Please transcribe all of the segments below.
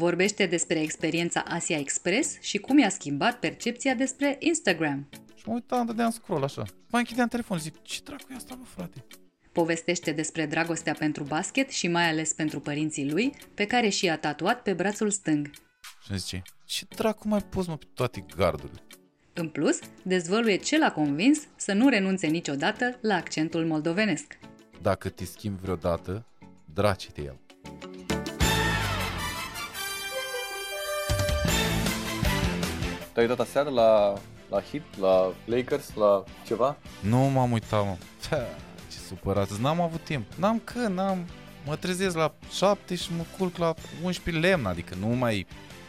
Vorbește despre experiența Asia Express și cum i-a schimbat percepția despre Instagram. Și mă uitam, dădeam scroll așa. Mai închideam telefonul, zic, ce dracu e asta, bă, frate? Povestește despre dragostea pentru basket și mai ales pentru părinții lui, pe care și-a tatuat pe brațul stâng. Și zice, ce dracu mai pus mă pe toate gardurile? În plus, dezvăluie ce l-a convins să nu renunțe niciodată la accentul moldovenesc. Dacă te schimbi vreodată, draci-te el. Te-ai uitat aseară la, la hit, la Lakers, la ceva? Nu m-am uitat, mă. Ce supărat. N-am avut timp. N-am când, n-am... Mă trezesc la 7 și mă culc la 11 lemn, adică nu mai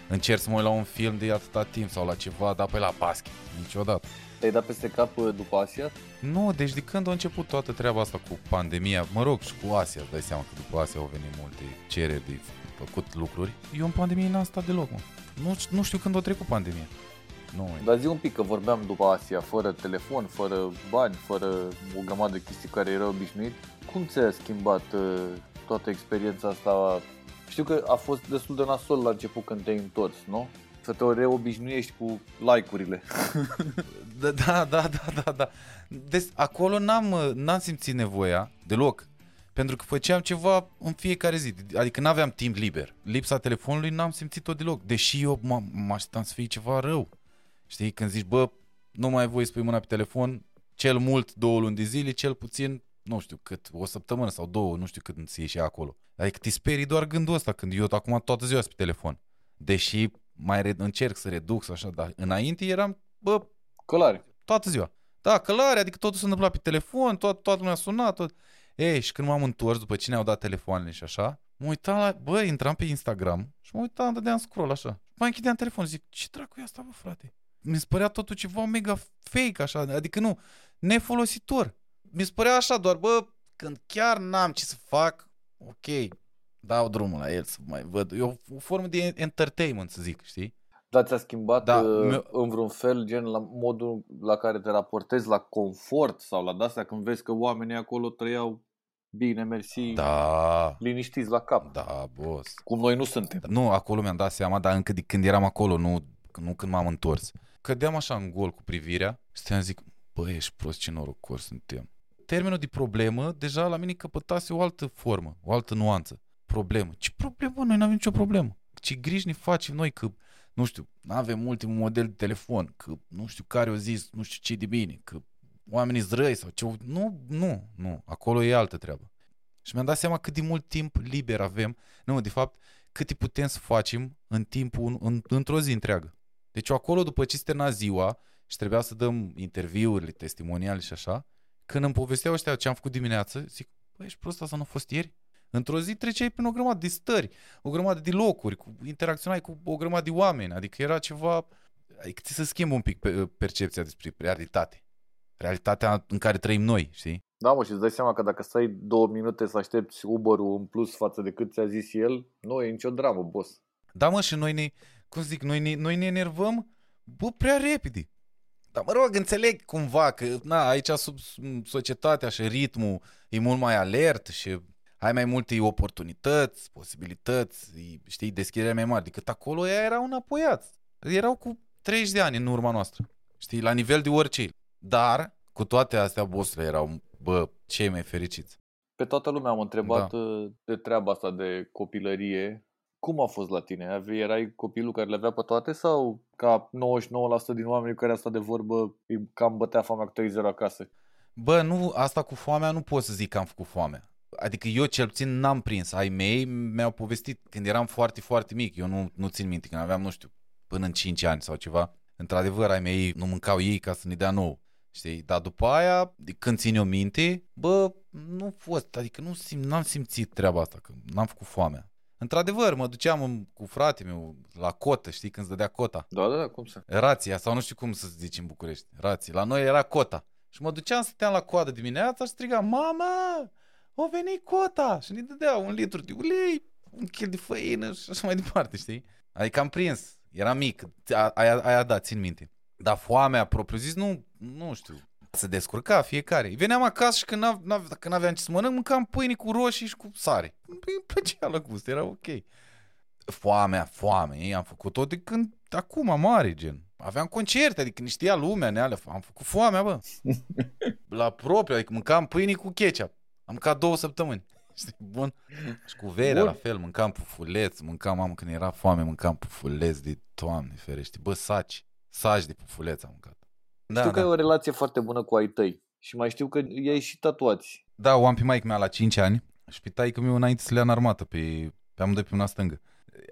încerc să mă uit la un film de atâta timp sau la ceva, dar pe la basket. Niciodată. Te-ai dat peste cap uh, după Asia? Nu, deci de când a început toată treaba asta cu pandemia, mă rog, și cu Asia, dai seama că după Asia au venit multe cereri de făcut lucruri. Eu în pandemie n-am stat deloc, mă. Nu, nu știu când a trecut pandemia. Nu. Dar zi un pic că vorbeam după Asia, fără telefon, fără bani, fără o grămadă de chestii care erau obișnuit. Cum ți-a schimbat uh, toată experiența asta? Știu că a fost destul de nasol la început când te-ai întors, nu? Să te reobișnuiești cu like-urile. da, da, da, da, da, da. Deci acolo n-am, n-am simțit nevoia deloc. Pentru că făceam ceva în fiecare zi. Adică n-aveam timp liber. Lipsa telefonului n-am simțit-o deloc. Deși eu mă așteptam să fie ceva rău. Știi, când zici, bă, nu mai ai voie să pui mâna pe telefon, cel mult două luni de zile, cel puțin, nu știu cât, o săptămână sau două, nu știu cât îți ieși acolo. Adică te sperii doar gândul ăsta, când eu acum toată ziua pe telefon. Deși mai re- încerc să reduc sau așa, dar înainte eram, bă... Călare. Toată ziua. Da, călare, adică totul se întâmpla pe telefon, tot, toată lumea a sunat, tot. Ei, și când m-am întors după cine au dat telefoanele și așa, mă uitam la, bă, intram pe Instagram și mă uitam, dădeam scroll așa. Mai închideam telefonul, zic, ce dracu e asta, bă, frate? Mi se părea totul ceva mega fake, așa, adică nu, nefolositor. Mi se părea așa doar, bă, când chiar n-am ce să fac, ok, dau drumul la el să mai văd. E o, o formă de entertainment, să zic, știi? Dar ți-a schimbat da, uh, în vreun fel, gen la modul la care te raportezi la confort sau la astea când vezi că oamenii acolo trăiau bine, mersi, da. liniștiți la cap. Da, boss. Cum noi nu suntem. Nu, acolo mi-am dat seama, dar încă de când eram acolo, nu, nu când m-am întors cădeam așa în gol cu privirea și te zic, bă, ești prost, ce norocos suntem. Termenul de problemă deja la mine căpătase o altă formă, o altă nuanță. Problemă. Ce problemă? Noi nu avem nicio problemă. Ce griji ne facem noi că, nu știu, nu avem ultimul model de telefon, că nu știu care o zis, nu știu ce de bine, că oamenii zrăi sau ce... Nu, nu, nu. Acolo e altă treabă. Și mi-am dat seama cât de mult timp liber avem. Nu, de fapt, cât putem să facem în timpul, în, într-o zi întreagă. Deci eu acolo, după ce se ziua și trebuia să dăm interviurile, testimoniale și așa, când îmi povesteau ăștia ce am făcut dimineață, zic, băi, ești prost, asta nu a fost ieri? Într-o zi treceai prin o grămadă de stări, o grămadă de locuri, cu, interacționai cu o grămadă de oameni, adică era ceva, adică ți se schimbă un pic percepția despre realitate. Realitatea în care trăim noi, știi? Da, mă, și îți dai seama că dacă stai două minute să aștepți Uber-ul în plus față de cât ți-a zis el, nu e nicio dramă, boss. Da, mă, și noi ne, cum zic, noi ne, noi ne enervăm, bă, prea repede. Dar mă rog, înțeleg cumva că, na, aici sub societatea și ritmul e mult mai alert și ai mai multe oportunități, posibilități, știi, deschiderea mai mare decât acolo ea erau înapoiați. Erau cu 30 de ani în urma noastră, știi, la nivel de orice. Dar, cu toate astea, bossele erau, bă, cei mai fericiți. Pe toată lumea am întrebat da. Uh, de treaba asta de copilărie Cum a fost la tine? Ave- Erai copilul care le avea pe toate sau ca 99% din oamenii cu care a stat de vorbă îi cam bătea foamea cu 3-0 acasă? Bă, nu, asta cu foamea nu pot să zic că am făcut foamea. Adică eu cel puțin n-am prins. Ai mei mi-au povestit când eram foarte, foarte mic. Eu nu, nu țin minte, când aveam, nu știu, până în 5 ani sau ceva. Într-adevăr, ai mei nu mâncau ei ca să ne dea nou. Știi? Dar după aia, de când țin eu minte, bă, nu fost, adică nu sim, n-am simțit treaba asta, că n-am făcut foamea. Într-adevăr, mă duceam în- cu fratele meu la cotă, știi, când se dădea cota. Da, da, da, cum să? Rația, sau nu știu cum să zici în București. Rații. La noi era cota. Și mă duceam, stăteam la coadă dimineața și strigam, mama, o venit cota! Și ne dădea un litru de ulei, un kil de făină și așa mai departe, știi? Adică am prins. Era mic. A- Aia, aia da, țin minte. Dar foamea, propriu zis, nu, nu știu. Se descurca fiecare. Veneam acasă și când, n-av- n-av- când aveam ce să mănânc, mâncam pâine cu roșii și cu sare. Îmi plăcea la gust, era ok. Foamea, foame, ei, am făcut-o de când, acum, mare, gen. Aveam concerte, adică ne știa lumea, ne alea. Am făcut foamea, bă. La propriu, adică mâncam pâine cu ketchup. Am mâncat două săptămâni. Știi, bun? Și cu verea, Bun. la fel, mâncam pufuleț, mâncam, mamă, când era foame, mâncam pufuleț de, doamne ferește, bă, saci, saci de pufuleț am mâncat. Da, știu că da. ai o relație foarte bună cu ai tăi și mai știu că i-ai și tatuați. Da, o am pe maică mea la 5 ani și pe taică meu înainte să le ia în armată pe, pe amândoi pe mâna stângă.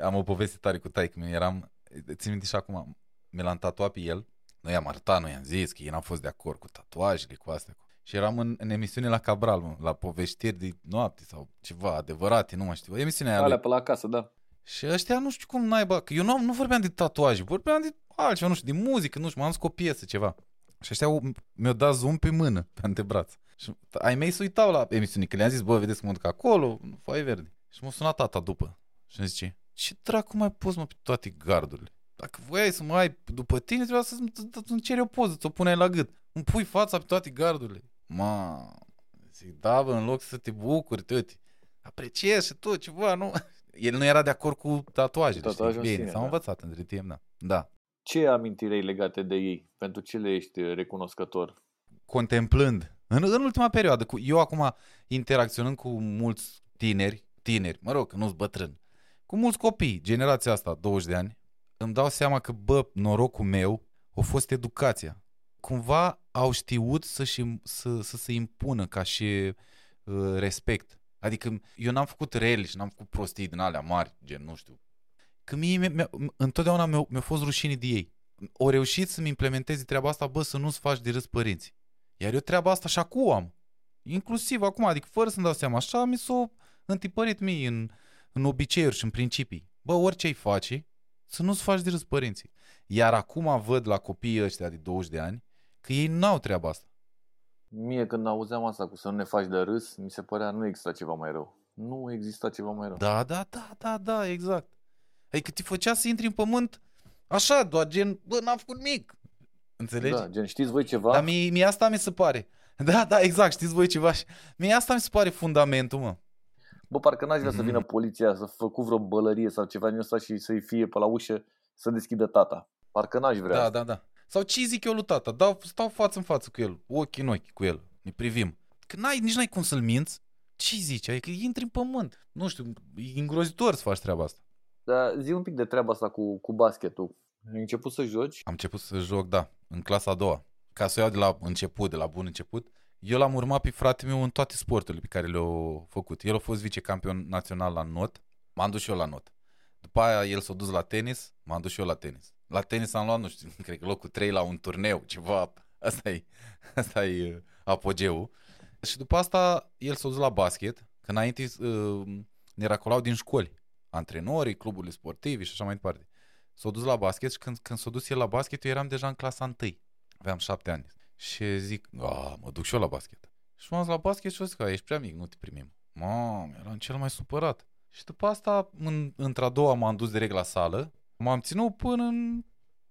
Am o poveste tare cu taică meu, eram, țin minte și acum, mi l-am tatuat pe el, noi am arătat, noi am zis că el n-a fost de acord cu tatuajele, cu astea. Cu... Și eram în, în emisiune la Cabral, mă, la povestiri de noapte sau ceva adevărate, nu mai știu. Emisiunea aia lui. Alea pe la acasă, da. Și ăștia nu știu cum naiba, că eu nu, nu vorbeam de tatuaje, vorbeam de altceva, nu știu, de muzică, nu știu, m-am zis cu o piesă, ceva. Și ăștia au- mi-au dat zoom pe mână, pe antebraț. Și ai mei se uitau la emisiune, că le-am zis, bă, vedeți că mă duc acolo, foaie verde. Și m-a sunat tata după și îmi zice, ce dracu mai poți mă pe toate gardurile? Dacă voiai să mă ai după tine, trebuia să-mi să-mi ceri o poză, ți-o puneai la gât. Îmi pui fața pe toate gardurile. Ma, zic, da, bă, în loc să te bucuri, tăti, apreciezi și tu ceva, nu? El nu era de acord cu tatuajele, Cu tatuajul în știi? Bine, sine, s-au da. învățat între timp, da. Da. Ce amintiri ai legate de ei? Pentru ce le ești recunoscător? contemplând, în, în ultima perioadă, cu, eu acum interacționând cu mulți tineri, tineri, mă rog, că nu-s bătrân, cu mulți copii, generația asta, 20 de ani, îmi dau seama că, bă, norocul meu a fost educația. Cumva au știut să-și, să, să se impună ca și uh, respect. Adică eu n-am făcut rele și n-am făcut prostii din alea mari, gen, nu știu. Că mie, mi-a, mi-a, întotdeauna mi-a, mi-a fost rușine de ei. O reușit să-mi implementeze treaba asta, bă, să nu-ți faci de râs părinții. Iar eu treaba asta și acum am. Inclusiv acum, adică fără să-mi dau seama, așa mi s-a întipărit mie în, în obiceiuri și în principii. Bă, orice ai face, să nu-ți faci de râs părinții. Iar acum văd la copiii ăștia de 20 de ani că ei n-au treaba asta. Mie când auzeam asta cu să nu ne faci de râs, mi se părea nu exista ceva mai rău. Nu exista ceva mai rău. Da, da, da, da, da, exact. Adică te făcea să intri în pământ așa, doar gen, bă, n-am făcut nimic. Înțelegi? Da, gen, știți voi ceva? Dar mie, mie asta mi se pare. Da, da, exact, știți voi ceva. și- Mie asta mi se pare fundamentul, mă. Bă, parcă n-aș vrea să Mhm. vină poliția să făcu vreo bălărie sau ceva din ăsta și să-i fie pe la ușă să deschidă tata. Parcă n-aș vrea Da, asta. da, da. Sau ce zic eu lui tata? Dau, stau față în față cu el, ochi în ochi cu el, ne privim. Că n-ai, nici n-ai cum să-l minți. Ce zici? Adică intri în pământ. Nu știu, e îngrozitor să faci treaba asta. Dar zi un pic de treaba asta cu, cu basketul. Ai început să joci? Am început să joc, da, în clasa a doua. Ca să o iau de la început, de la bun început. Eu l-am urmat pe fratele meu în toate sporturile pe care le-au făcut. El a fost vicecampion național la not, m-am dus și eu la not. După aia el s-a dus la tenis, m-am dus și eu la tenis. La tenis am luat, nu știu, cred că locul 3 la un turneu, ceva. Asta e, asta e uh, apogeul. Și după asta el s-a dus la basket, că înainte uh, ne racolau din școli. Antrenorii, cluburile sportive și așa mai departe. S-a dus la basket și când, când s-a dus el la basket, eu eram deja în clasa 1. Aveam șapte ani. Și zic, a, mă duc și eu la basket. Și m-am dus la basket și o zic, "A, ești prea mic, nu te primim. Mamă, eram cel mai supărat. Și după asta, în, într-a doua m-am dus direct la sală. M-am ținut până în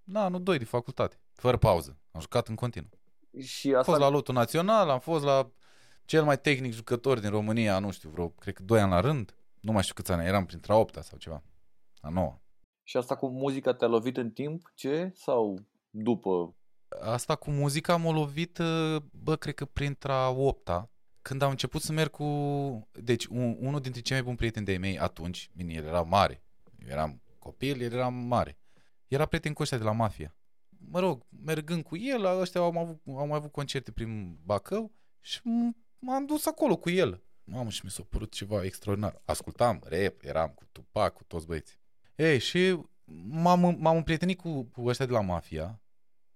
na, anul 2 de facultate. Fără pauză. Am jucat în continuu. Și Am asta fost la lotul național, am fost la cel mai tehnic jucător din România, nu știu, vreo, cred că 2 ani la rând. Nu mai știu câți ani, eram printre a opta sau ceva. A noua. Și asta cu muzica te-a lovit în timp, ce? Sau după? Asta cu muzica m-a lovit, uh, bă, cred că printre a opta, când am început să merg cu... Deci, un, unul dintre cei mai buni prieteni de-ai mei atunci, bine, el era mare, Eu eram copil, el era mare. Era prieten cu ăștia de la Mafia. Mă rog, mergând cu el, ăștia au avut, au mai avut concerte prin Bacău și m-am dus acolo cu el. Mamă, și mi s-a părut ceva extraordinar. Ascultam rap, eram cu Tupac, cu toți băieții. Ei, și m-am, m-am împrietenit cu, cu ăștia de la Mafia.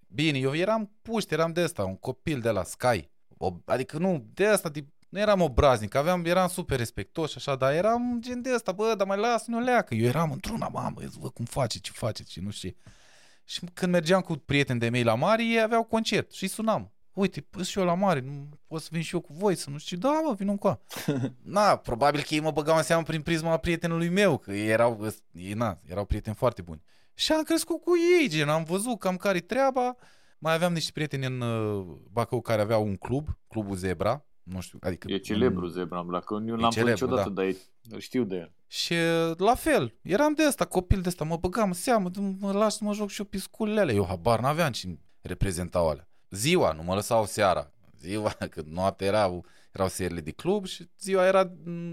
Bine, eu eram puști, eram de ăsta, un copil de la Sky. O, adică nu, de asta, de, nu eram obraznic, aveam, eram super respectos și așa, dar eram gen de ăsta, bă, dar mai las nu leacă. Eu eram într-una, mamă, vă cum face, ce faceți și nu știu Și când mergeam cu prieteni de mei la mare, ei aveau concert și sunam uite, pus și eu la mare, nu pot să vin și eu cu voi, să nu știu, da, mă, vin cu Na, probabil că ei mă băgau în seamă prin prisma prietenului meu, că ei erau, ei, na, erau prieteni foarte buni. Și am crescut cu ei, gen, am văzut cam care treaba. Mai aveam niște prieteni în uh, Bacău care aveau un club, clubul Zebra, nu știu, adică... E celebru Zebra în că eu n-am celebru, niciodată, da. dar știu de el. Și uh, la fel, eram de asta, copil de asta, mă băgam în seamă, mă las să mă joc și eu pisculele alea. Eu habar n-aveam ce reprezentau alea ziua, nu mă lăsau seara. Ziua, când noaptea erau, erau serile de club și ziua era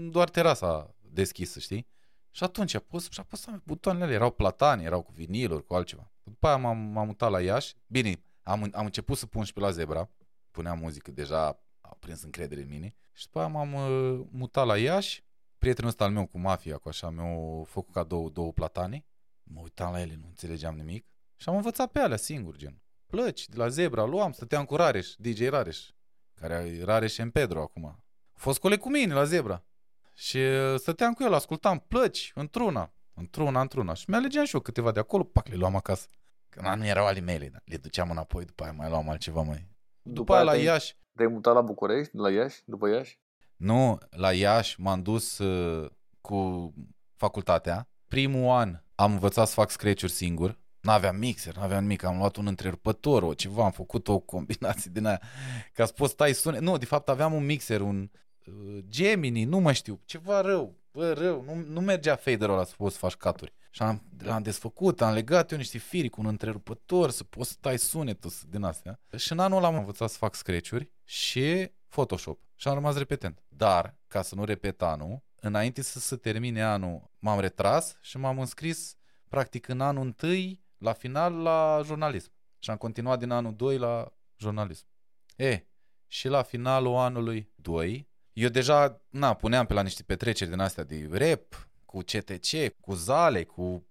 doar terasa deschisă, știi? Și atunci a pus și a pus butoanele alea, erau platani, erau cu viniluri, cu altceva. După aia m-am, m-am mutat la Iași. Bine, am, am început să pun și pe la Zebra. Puneam muzică, deja a prins încredere în mine. Și după aia m-am uh, mutat la Iași. Prietenul ăsta al meu cu mafia, cu așa, mi-a făcut cadou două platane. Mă uitam la ele, nu înțelegeam nimic. Și am învățat pe alea singur, gen plăci de la Zebra, luam, stăteam cu Rareș, DJ Rareș, care e Rareș în Pedro acum. A fost coleg cu mine la Zebra. Și uh, stăteam cu el, ascultam plăci într-una, într-una, într-una. Și mi-alegeam și eu câteva de acolo, pac, le luam acasă. Că nu erau ale mele, dar le duceam înapoi, după aia mai luam altceva mai. După, după aia la Iași. Te-ai mutat la București, la Iași, după Iași? Nu, la Iași m-am dus uh, cu facultatea. Primul an am învățat să fac scratch singur, N-aveam mixer, n-aveam nimic, am luat un întrerupător, o ceva, am făcut o combinație din aia, ca să poți stai sunet. Nu, de fapt aveam un mixer, un uh, Gemini, nu mai știu, ceva rău, bă, rău, nu, nu mergea faderul ăla să poți să faci caturi. Și am, l-am desfăcut, am legat eu niște firi cu un întrerupător să poți să tai sunetul din astea. Și în anul ăla am învățat să fac scratch și Photoshop. Și am rămas repetent. Dar, ca să nu repet anul, înainte să se termine anul, m-am retras și m-am înscris practic în anul întâi la final la jurnalism. Și am continuat din anul 2 la jurnalism. E, și la finalul anului 2, eu deja, na, puneam pe la niște petreceri din astea de rap, cu CTC, cu zale, cu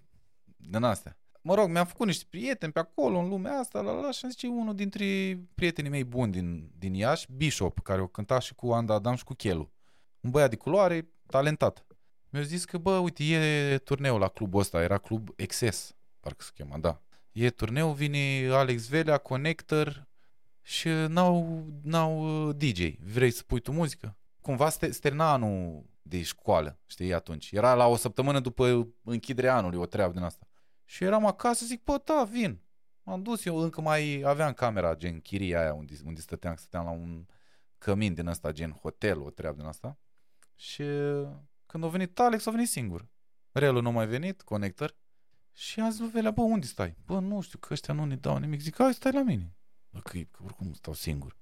din astea. Mă rog, mi-am făcut niște prieteni pe acolo, în lumea asta, la la și zice unul dintre prietenii mei buni din, din Iași, Bishop, care o cânta și cu Anda Adam și cu Chelu. Un băiat de culoare, talentat. Mi-a zis că, bă, uite, e turneul la clubul ăsta, era club Excess parcă se chema, da. E turneu, vine Alex Velea, Connector și n-au, n-au uh, DJ. Vrei să pui tu muzică? Cumva se termina anul de școală, știi, atunci. Era la o săptămână după închiderea anului, o treabă din asta. Și eram acasă, zic, bă, da, vin. M-am dus, eu încă mai aveam camera, gen chiria aia unde, unde stăteam, stăteam la un cămin din asta, gen hotel, o treabă din asta. Și când a venit Alex, a venit singur. Relul nu mai venit, conector. Și am zis lui Velea, bă, unde stai? Bă, nu știu, că ăștia nu ne dau nimic. Zic, hai, stai la mine. Bă, că, că oricum stau singur.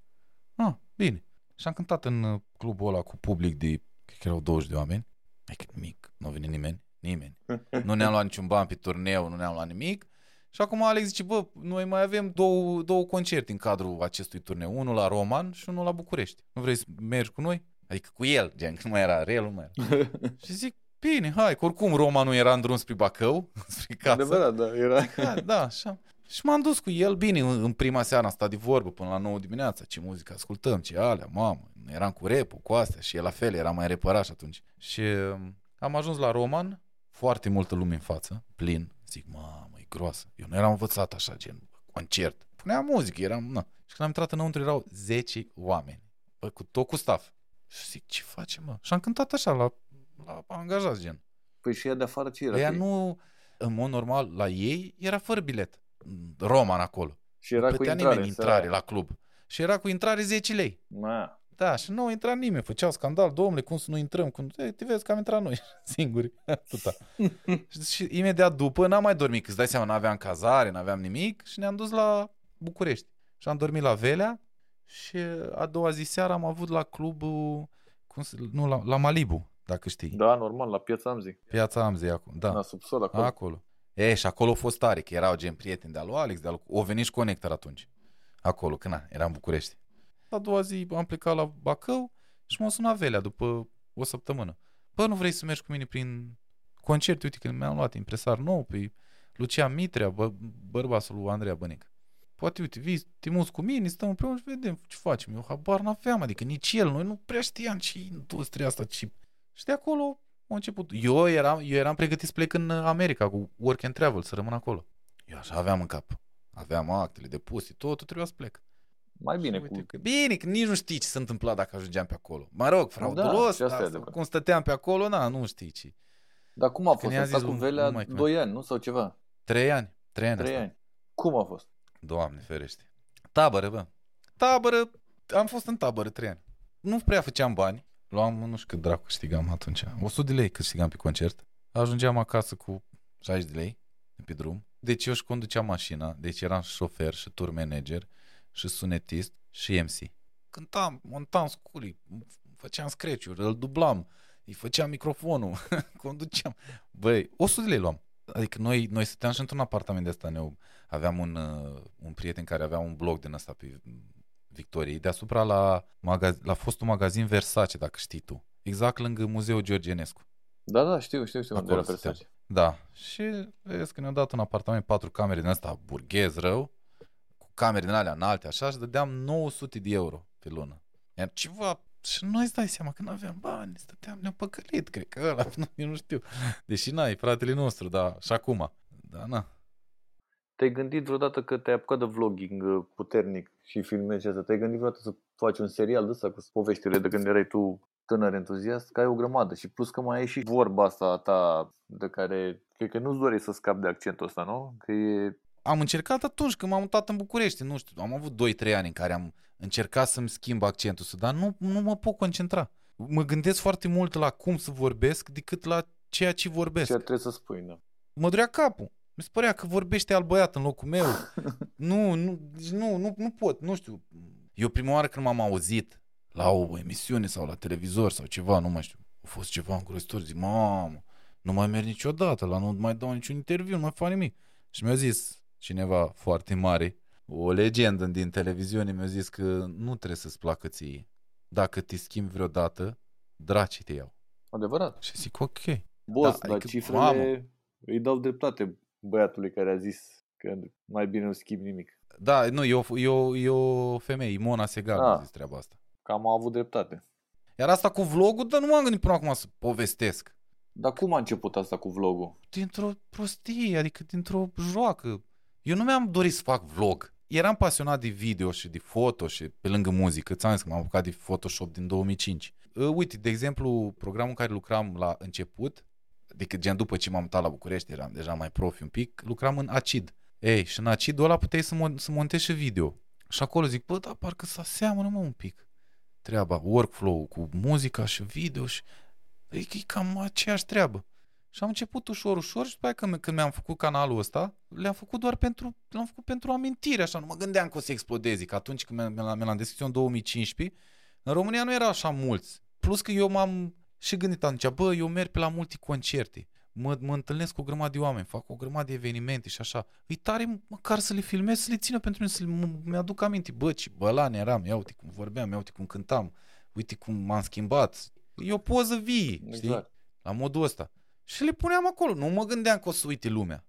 Ah, bine. Și am cântat în uh, clubul ăla cu public de, cred că erau 20 de oameni. Adică nimic, nu a venit nimeni, nimeni. Nu ne-am luat niciun ban pe turneu, nu ne-am luat nimic. Și acum Alex zice, bă, noi mai avem două, două concerte în cadrul acestui turneu. Unul la Roman și unul la București. Nu vrei să mergi cu noi? Adică cu el, gen, că nu mai era, real nu mai era. și zic, Bine, hai, că oricum Roma nu era în drum spre Bacău, spre casă. Adevărat, da, era. Da, da așa. Și m-am dus cu el, bine, în prima seară am stat de vorbă până la 9 dimineața, ce muzică ascultăm, ce alea, mamă, eram cu rap cu astea și el la fel, era mai repărat și atunci. Și um, am ajuns la Roman, foarte multă lume în față, plin, zic, mamă, e groasă. Eu nu eram învățat așa, gen, concert. Punea muzică, eram, na. Și când am intrat înăuntru erau 10 oameni, bă, cu tot cu staff. Și zic, ce facem, mă? Și am cântat așa, la la angajați, gen. Păi și ea de afară ce era? Ea nu, în mod normal, la ei era fără bilet. Roman acolo. Și era cu intrare, nimeni intrare la club. Și era cu intrare 10 lei. Ma. Da, și nu intra nimeni. Făceau scandal, domnule, cum să nu intrăm? Cum... Ei, te vezi că am intrat noi, singuri. Atâta. și, și, imediat după n-am mai dormit, că îți dai seama, n-aveam cazare, n-aveam nimic și ne-am dus la București. Și am dormit la Velea și a doua zi seara am avut la clubul, cum se, nu, la, la Malibu dacă știi. Da, normal, la piața Amzi. Piața Amzei acum, da. La subsol acolo. Acolo. E, și acolo a fost tare, că erau gen prieteni de-al lui Alex, de-al... o venit și Connector atunci. Acolo, când na, era în București. A doua zi am plecat la Bacău și m-a sunat Velea după o săptămână. Bă, nu vrei să mergi cu mine prin concert? Uite că mi-am luat impresar nou pe Lucian Mitrea, bă, bărbatul lui Andreea Bănic. Poate, uite, vii, te muți cu mine, stăm împreună și vedem ce facem. Eu habar n-aveam, adică nici el, noi nu prea știam ce industria asta, ce... Și de acolo a început. Eu eram, eu eram pregătit să plec în America cu work and travel, să rămân acolo. Eu așa aveam în cap. Aveam actele depuse, totul trebuia să plec. Mai bine Uite cu... că, bine, că nici nu știi ce se întâmpla dacă ajungeam pe acolo. Mă rog, fraudulos, Da, și asta e da, adevărat. cum stăteam pe acolo, na, nu știi ce. Dar cum a Când fost? i-a Ai stat zis cu un- Velea un maică meu. 2 ani, nu? Sau ceva? Trei ani. Trei ani. 3 asta. ani. Cum a fost? Doamne ferește. Tabără, bă. Tabără, am fost în tabără trei ani. Nu prea făceam bani. Luam, nu știu cât dracu câștigam atunci. 100 de lei câștigam pe concert. Ajungeam acasă cu 60 de lei de pe drum. Deci eu își conduceam mașina. Deci eram și șofer și tour manager și sunetist și MC. Cântam, montam scurii, făceam scratch îl dublam, îi făceam microfonul, conduceam. Băi, 100 de lei luam. Adică noi, noi stăteam și într-un apartament de ăsta, ne aveam un, uh, un prieten care avea un blog din ăsta pe Victoriei, deasupra la, magaz- la fostul magazin Versace, dacă știi tu. Exact lângă Muzeul George Enescu. Da, da, știu, știu, știu. Unde Acolo era stăteam. Versace. Da. Și vezi că ne-au dat un apartament, patru camere din ăsta burghez rău, cu camere din alea înalte, așa, și dădeam 900 de euro pe lună. Iar ceva, și noi îți dai seama că nu aveam bani, stăteam, ne-am păcălit, cred că ăla, nu, eu nu știu. Deși n-ai, fratele nostru, da, și acum. Da, na. Te-ai gândit vreodată că te-ai apucat de vlogging uh, puternic și filmezi asta? Te-ai gândit vreodată să faci un serial de ăsta cu poveștile de când erai tu tânăr entuziast? Că ai o grămadă și plus că mai ai și vorba asta a ta de care cred că nu-ți dorești să scapi de accentul ăsta, nu? Că e... Am încercat atunci când m-am mutat în București, nu știu, am avut 2-3 ani în care am încercat să-mi schimb accentul, ăsta, dar nu, nu mă pot concentra. Mă gândesc foarte mult la cum să vorbesc decât la ceea ce vorbesc. Ce trebuie să spui, da. mă durea capul. Mi se părea că vorbește al băiat în locul meu. nu, nu, deci nu, nu, nu pot, nu știu. Eu prima oară când m-am auzit la o emisiune sau la televizor sau ceva, nu mai știu, a fost ceva îngrozitor, zic, mamă, nu mai merg niciodată, la nu mai dau niciun interviu, nu mai fac nimic. Și mi-a zis cineva foarte mare, o legendă din televiziune, mi-a zis că nu trebuie să-ți placă ție. Dacă te schimbi vreodată, dracii te iau. Adevărat. Și zic, ok. Boss, Da, dar adică, cifrele mamă. îi dau dreptate băiatului care a zis că mai bine nu schimbi nimic. Da, nu, e o, e o, e o femeie, Imona Segal, Ah. a zis treaba asta. Cam a avut dreptate. Iar asta cu vlogul, dar nu m-am gândit până acum să povestesc. Dar cum a început asta cu vlogul? Dintr-o prostie, adică dintr-o joacă. Eu nu mi-am dorit să fac vlog. Eram pasionat de video și de foto și pe lângă muzică. Ți-am zis că m-am apucat de Photoshop din 2005. Uh, Uite, de exemplu, programul în care lucram la început, adică gen după ce m-am mutat la București, eram deja mai profi un pic, lucram în Acid. Ei, și în Acidul ăla puteai să, mon- să montezi și video. Și acolo zic, bă, dar parcă să seamănă mă un pic treaba, workflow cu muzica și video și e, e cam aceeași treabă. Și am început ușor, ușor și după aia când, când mi-am făcut canalul ăsta, le-am făcut doar pentru, l-am făcut pentru amintire, așa, nu mă gândeam că o să explodeze, că atunci când mi-am, mi-am, mi-am deschis eu în 2015, în România nu erau așa mulți. Plus că eu m-am și gândit atunci, bă, eu merg pe la multe concerte, mă, mă întâlnesc cu o grămadă de oameni, fac o grămadă de evenimente și așa. E tare măcar să le filmez, să le țină pentru mine, să le, m- mi-aduc aminte, bă, ce bălan eram, ia uite cum vorbeam, ia uite cum cântam, uite cum m-am schimbat. E o poză vie, știi? Exact. La modul ăsta. Și le puneam acolo. Nu mă gândeam că o să uite lumea.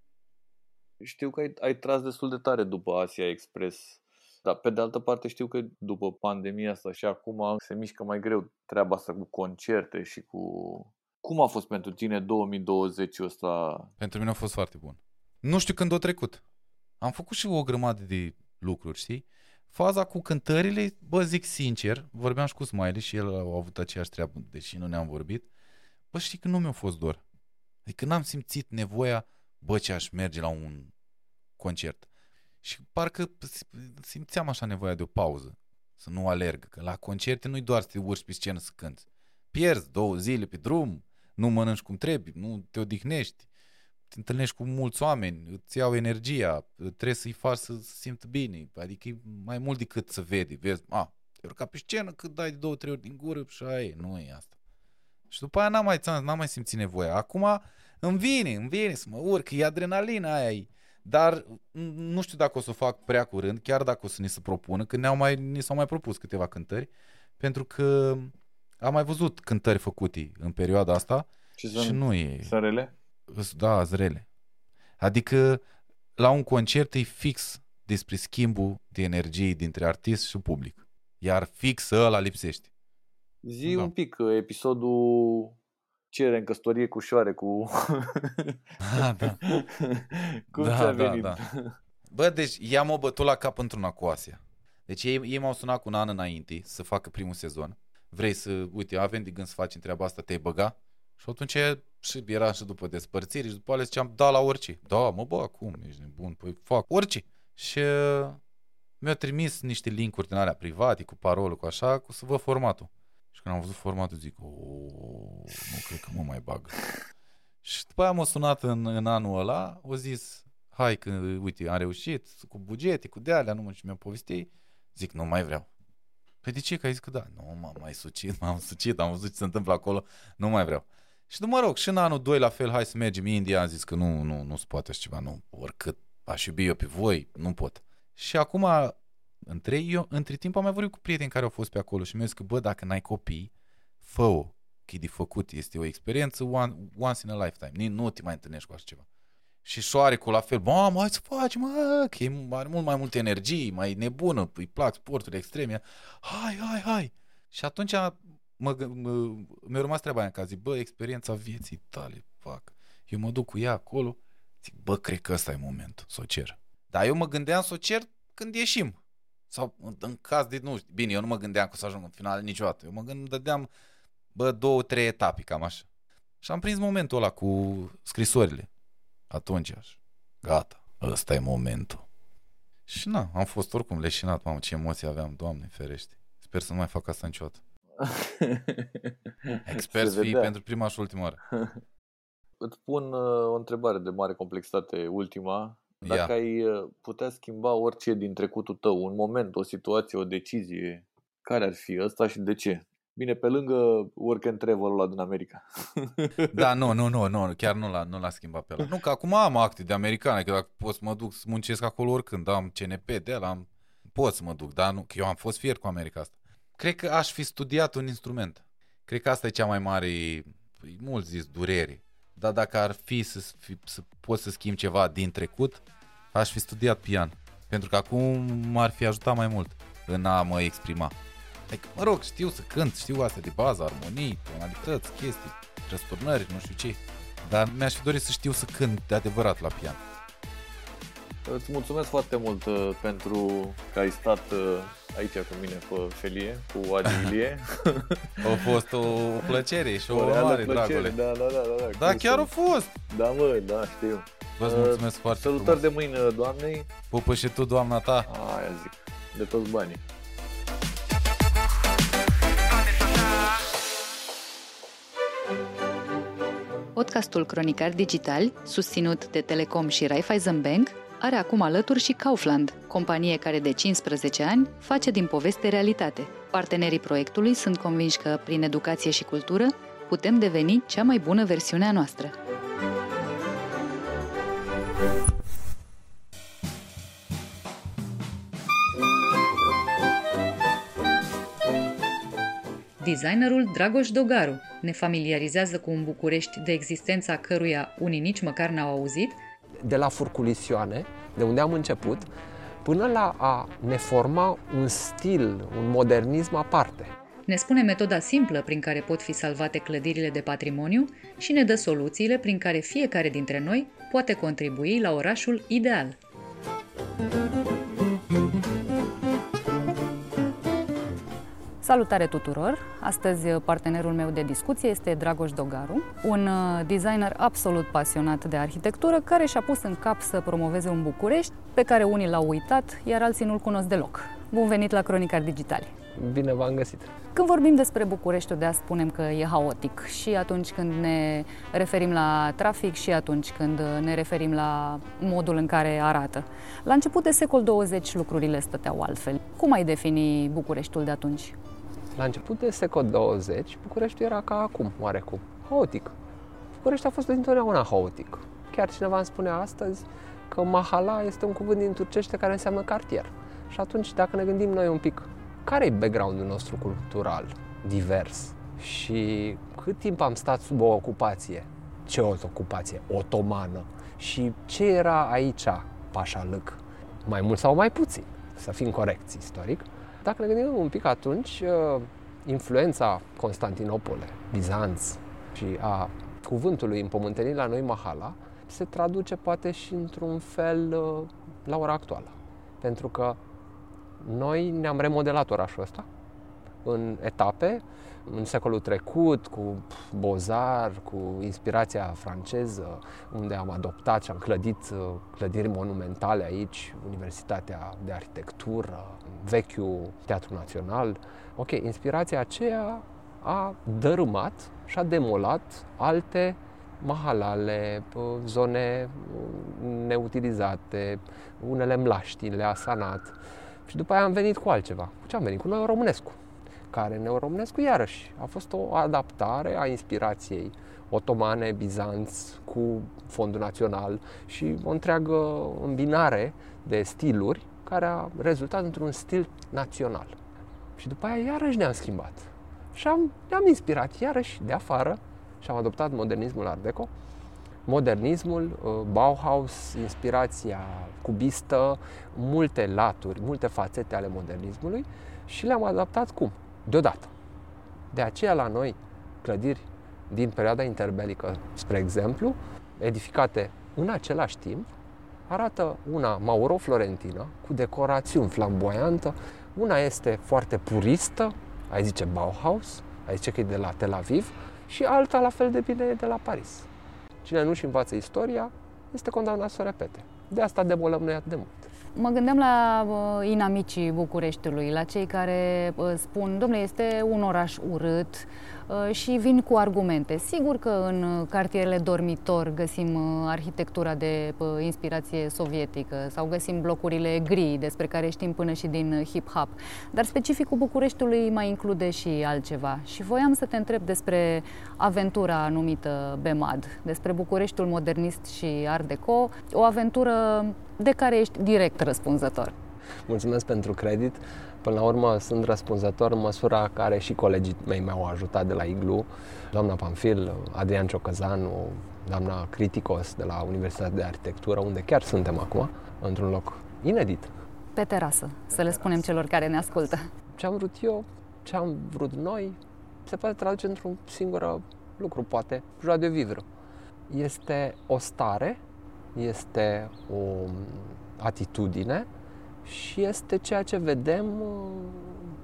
Știu că ai, ai tras destul de tare după Asia Express. Dar pe de altă parte știu că după pandemia asta și acum se mișcă mai greu treaba asta cu concerte și cu... Cum a fost pentru tine 2020 ăsta? Pentru mine a fost foarte bun. Nu știu când a trecut. Am făcut și o grămadă de lucruri, știi? Faza cu cântările, bă, zic sincer, vorbeam și cu Smiley și el a avut aceeași treabă, deși nu ne-am vorbit. Bă, știi că nu mi-a fost dor. Adică n-am simțit nevoia, bă, ce aș merge la un concert. Și parcă simțeam așa nevoia de o pauză, să nu alerg. Că la concerte nu-i doar să te urci pe scenă să cânti. Pierzi două zile pe drum, nu mănânci cum trebuie, nu te odihnești, te întâlnești cu mulți oameni, îți iau energia, trebuie să-i faci să se simtă bine. Adică e mai mult decât să vede. Vezi, a, te urca pe scenă cât dai de două, trei ori din gură și aia e, nu e asta. Și după aia n-am mai, n-am mai simțit nevoia. Acum îmi vine, îmi vine să mă urc, e adrenalina aia. Dar nu știu dacă o să o fac prea curând, chiar dacă o să ni se propună, că ne-au mai, ni s-au mai propus câteva cântări, pentru că am mai văzut cântări făcute în perioada asta și, și nu e... Sunt rele? Da, zrele. Adică la un concert e fix despre schimbul de energie dintre artist și public. Iar fix ăla lipsește. Zi da. un pic episodul cere în căsătorie cu șoare, cu... Ah, da. Cum da, ți-a da, venit? Da. Bă, deci i-am o bătut la cap într-una cu Asia. Deci ei, ei m-au sunat cu un an înainte să facă primul sezon. Vrei să, uite, avem de gând să facem treaba asta, te-ai băga? Și atunci și era și după despărțiri și după alea ziceam, da la orice. Da, mă, bă, acum, ești nebun, păi fac orice. Și uh, mi-a trimis niște linkuri din alea private, cu parolul, cu așa, cu să văd formatul. Și când am văzut formatul, zic, nu cred că mă mai bag. și după aia m-a sunat în, în anul ăla, o zis, hai că, uite, am reușit, cu bugete, cu de-alea, nu mă și mi-a povestit. Zic, nu mai vreau. Păi de ce? Că ai zis că da. Nu, m-am mai sucit, m-am sucit, am văzut ce se întâmplă acolo, nu mai vreau. Și mă rog, și în anul 2 la fel, hai să mergem în India, am zis că nu, nu, nu se poate așa ceva, nu, oricât aș iubi eu pe voi, nu pot. Și acum, între, eu, între timp am mai vorbit cu prieteni care au fost pe acolo și mi-au zis că, bă, dacă n-ai copii, fă-o, că e de făcut, este o experiență one, once in a lifetime, nu te mai întâlnești cu așa ceva. Și șoarecul la fel, mamă, hai să facem, mă, că e, are mult mai multă energie, mai nebună, îi plac sporturile extreme, hai, hai, hai. Și atunci mă, mă, mi-a rămas treaba aia, că zic, bă, experiența vieții tale, fac. Eu mă duc cu ea acolo, zic, bă, cred că ăsta e momentul, să o cer. Dar eu mă gândeam să o cer când ieșim. Sau în caz de, nu știu, bine, eu nu mă gândeam că o să ajung în final niciodată. Eu mă gândeam, bă, două, trei etape, cam așa. Și am prins momentul ăla cu scrisorile. Atunci aș. Gata, ăsta e momentul. Și na, am fost oricum leșinat, mamă, ce emoții aveam, Doamne ferește. Sper să nu mai fac asta niciodată. Expert fi pentru prima și ultima oară. Îți pun uh, o întrebare de mare complexitate, ultima. Dacă Ia. ai uh, putea schimba orice din trecutul tău, un moment, o situație, o decizie, care ar fi ăsta și de ce? Bine, pe lângă work and travel ăla din America. da, nu, nu, nu, nu, chiar nu l-a, nu l-a schimbat pe ăla. Nu, că acum am acte de americane, că dacă pot să mă duc să muncesc acolo oricând, am CNP de la am, pot să mă duc, dar nu, că eu am fost fier cu America asta. Cred că aș fi studiat un instrument. Cred că asta e cea mai mare, mult zis, durere. Dar dacă ar fi să, fi, să pot să schimb ceva din trecut, aș fi studiat pian. Pentru că acum m-ar fi ajutat mai mult în a mă exprima. Adică, mă rog, știu să cânt, știu astea de bază, armonii, tonalități, chestii, răsturnări, nu știu ce. Dar mi-aș fi dorit să știu să cânt de adevărat la pian. Îți mulțumesc foarte mult uh, pentru că ai stat uh, aici cu mine pe felie, cu Adi Ilie. a fost o plăcere și o, o mare, plăcere, dragule. Da, da, da, da. Da, chiar a fost. Da, mă, da, știu. Vă mulțumesc uh, foarte Salutări frumos. de mâine, doamnei. Pupă și tu, doamna ta. Aia zic, de toți banii. Podcastul Cronicar Digital, susținut de Telecom și Raiffeisen Bank, are acum alături și Kaufland, companie care de 15 ani face din poveste realitate. Partenerii proiectului sunt convinși că, prin educație și cultură, putem deveni cea mai bună versiune a noastră. Designerul Dragoș Dogaru ne familiarizează cu un București de existența căruia unii nici măcar n-au auzit. De la furculisioane, de unde am început, până la a ne forma un stil, un modernism aparte. Ne spune metoda simplă prin care pot fi salvate clădirile de patrimoniu și ne dă soluțiile prin care fiecare dintre noi poate contribui la orașul ideal. Salutare tuturor! Astăzi partenerul meu de discuție este Dragoș Dogaru, un uh, designer absolut pasionat de arhitectură care și-a pus în cap să promoveze un București pe care unii l-au uitat, iar alții nu-l cunosc deloc. Bun venit la Cronicar Digitali! Bine v-am găsit! Când vorbim despre București, de spunem că e haotic și atunci când ne referim la trafic și atunci când ne referim la modul în care arată. La început de secol 20 lucrurile stăteau altfel. Cum ai defini Bucureștiul de atunci? La început de secol 20, Bucureștiul era ca acum, oarecum, haotic. București a fost întotdeauna haotic. Chiar cineva îmi spunea astăzi că mahala este un cuvânt din turcește care înseamnă cartier. Și atunci, dacă ne gândim noi un pic, care e background-ul nostru cultural, divers? Și cât timp am stat sub o ocupație? Ce o ocupație? Otomană. Și ce era aici pașalâc? Mai mult sau mai puțin, să fim corecți istoric. Dacă ne gândim un pic atunci, uh, influența Constantinopole, Bizanț și a cuvântului împământenit la noi Mahala se traduce poate și într-un fel uh, la ora actuală. Pentru că noi ne-am remodelat orașul ăsta în etape, în secolul trecut, cu Bozar, cu inspirația franceză, unde am adoptat și am clădit uh, clădiri monumentale aici, Universitatea de Arhitectură, vechiul Teatru Național. Ok, inspirația aceea a dărâmat și a demolat alte mahalale, zone neutilizate, unele mlaști, le-a sanat. Și după aia am venit cu altceva. Cu ce am venit? Cu Neo Românescu, care Neo Românescu iarăși a fost o adaptare a inspirației otomane, Bizanț, cu Fondul Național și o întreagă îmbinare de stiluri care a rezultat într-un stil național. Și după aia iarăși ne-am schimbat. Și am, ne-am inspirat iarăși de afară și am adoptat modernismul Art Deco. Modernismul, uh, Bauhaus, inspirația cubistă, multe laturi, multe fațete ale modernismului și le-am adaptat cum? Deodată. De aceea la noi clădiri din perioada interbelică, spre exemplu, edificate în același timp, arată una Mauro Florentina cu decorațiuni flamboiantă, una este foarte puristă, ai zice Bauhaus, ai zice că e de la Tel Aviv, și alta la fel de bine de la Paris. Cine nu-și învață istoria este condamnat să o repete. De asta demolăm noi atât de mult. Mă gândeam la uh, inamicii Bucureștiului, la cei care uh, spun, domnule, este un oraș urât, Uh, și vin cu argumente. Sigur că în cartierele dormitor găsim uh, arhitectura de uh, inspirație sovietică sau găsim blocurile gri despre care știm până și din hip-hop, dar specificul Bucureștiului mai include și altceva. Și voiam să te întreb despre aventura numită BEMAD, despre Bucureștiul modernist și art deco, o aventură de care ești direct răspunzător. Mulțumesc pentru credit. Până la urmă sunt răspunzător în măsura care și colegii mei m-au ajutat de la Iglu, doamna Panfil, Adrian Ciocăzanu, doamna Criticos de la Universitatea de Arhitectură, unde chiar suntem acum, într-un loc inedit. Pe terasă, să le spunem celor care ne ascultă. Ce am vrut eu, ce am vrut noi, se poate traduce într-un singur lucru, poate, joa de vivre. Este o stare, este o atitudine și este ceea ce vedem uh,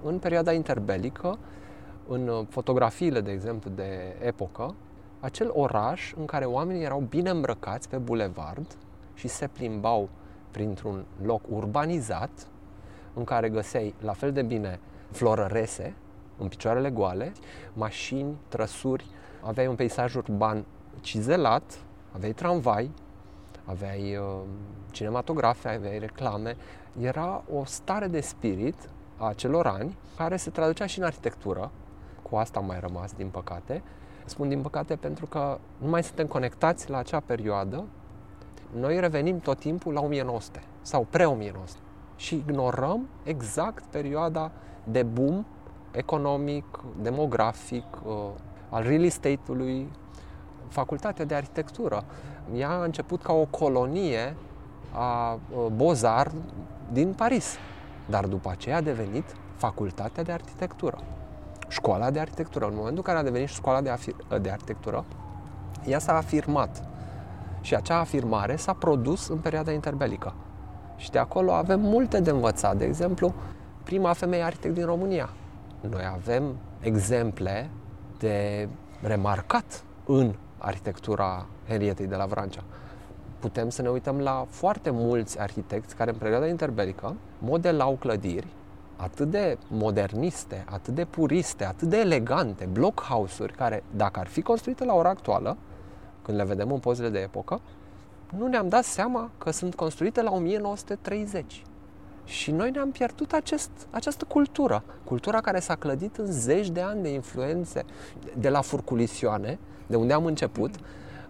în perioada interbelică, în uh, fotografiile, de exemplu, de epocă, acel oraș în care oamenii erau bine îmbrăcați pe bulevard și se plimbau printr-un loc urbanizat, în care găseai la fel de bine florărese, în picioarele goale, mașini, trăsuri, aveai un peisaj urban cizelat, aveai tramvai, aveai uh, cinematografe, aveai reclame, era o stare de spirit a celor ani care se traducea și în arhitectură. Cu asta am mai rămas, din păcate. Spun din păcate pentru că nu mai suntem conectați la acea perioadă. Noi revenim tot timpul la 1900 sau pre-1900 și ignorăm exact perioada de boom economic, demografic, uh, al real estate-ului, facultatea de arhitectură. Ea a început ca o colonie a uh, Bozar din Paris, dar după aceea a devenit facultatea de arhitectură, școala de arhitectură. În momentul în care a devenit școala de, afir- de arhitectură, ea s-a afirmat și acea afirmare s-a produs în perioada interbelică. Și de acolo avem multe de învățat. De exemplu, prima femeie arhitect din România. Noi avem exemple de remarcat în arhitectura Henrietei de la Vrancea putem să ne uităm la foarte mulți arhitecți care în perioada interbelică modelau clădiri atât de moderniste, atât de puriste, atât de elegante, blockhouse-uri care, dacă ar fi construite la ora actuală, când le vedem în pozele de epocă, nu ne-am dat seama că sunt construite la 1930. Și noi ne-am pierdut acest, această cultură. Cultura care s-a clădit în zeci de ani de influențe, de la furculisioane, de unde am început,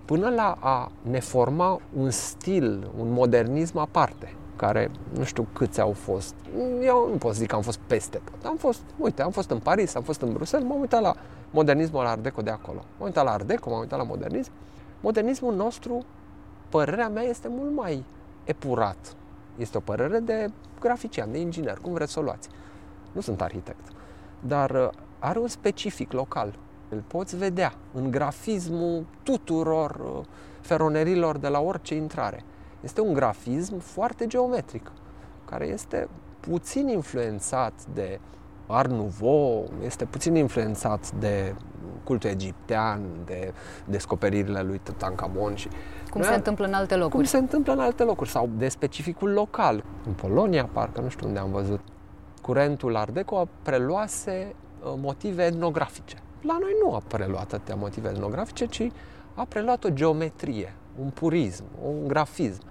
până la a ne forma un stil, un modernism aparte, care nu știu câți au fost. Eu nu pot să zic că am fost peste tot. Am fost, uite, am fost în Paris, am fost în Bruxelles, m-am uitat la modernismul Art Deco de acolo. M-am uitat la Art Deco, m-am uitat la modernism. Modernismul nostru, părerea mea, este mult mai epurat. Este o părere de grafician, de inginer, cum vreți să o luați. Nu sunt arhitect. Dar uh, are un specific local. Îl poți vedea în grafismul tuturor uh, feronerilor de la orice intrare. Este un grafism foarte geometric, care este puțin influențat de Art Nouveau, este puțin influențat de cultul egiptean, de descoperirile lui Tutankhamon și cum se întâmplă în alte locuri. Cum se întâmplă în alte locuri sau de specificul local. În Polonia, parcă, nu știu unde am văzut, curentul Art Deco preluase uh, motive etnografice. La noi nu a preluat atâtea motive etnografice, ci a preluat o geometrie, un purism, un grafism.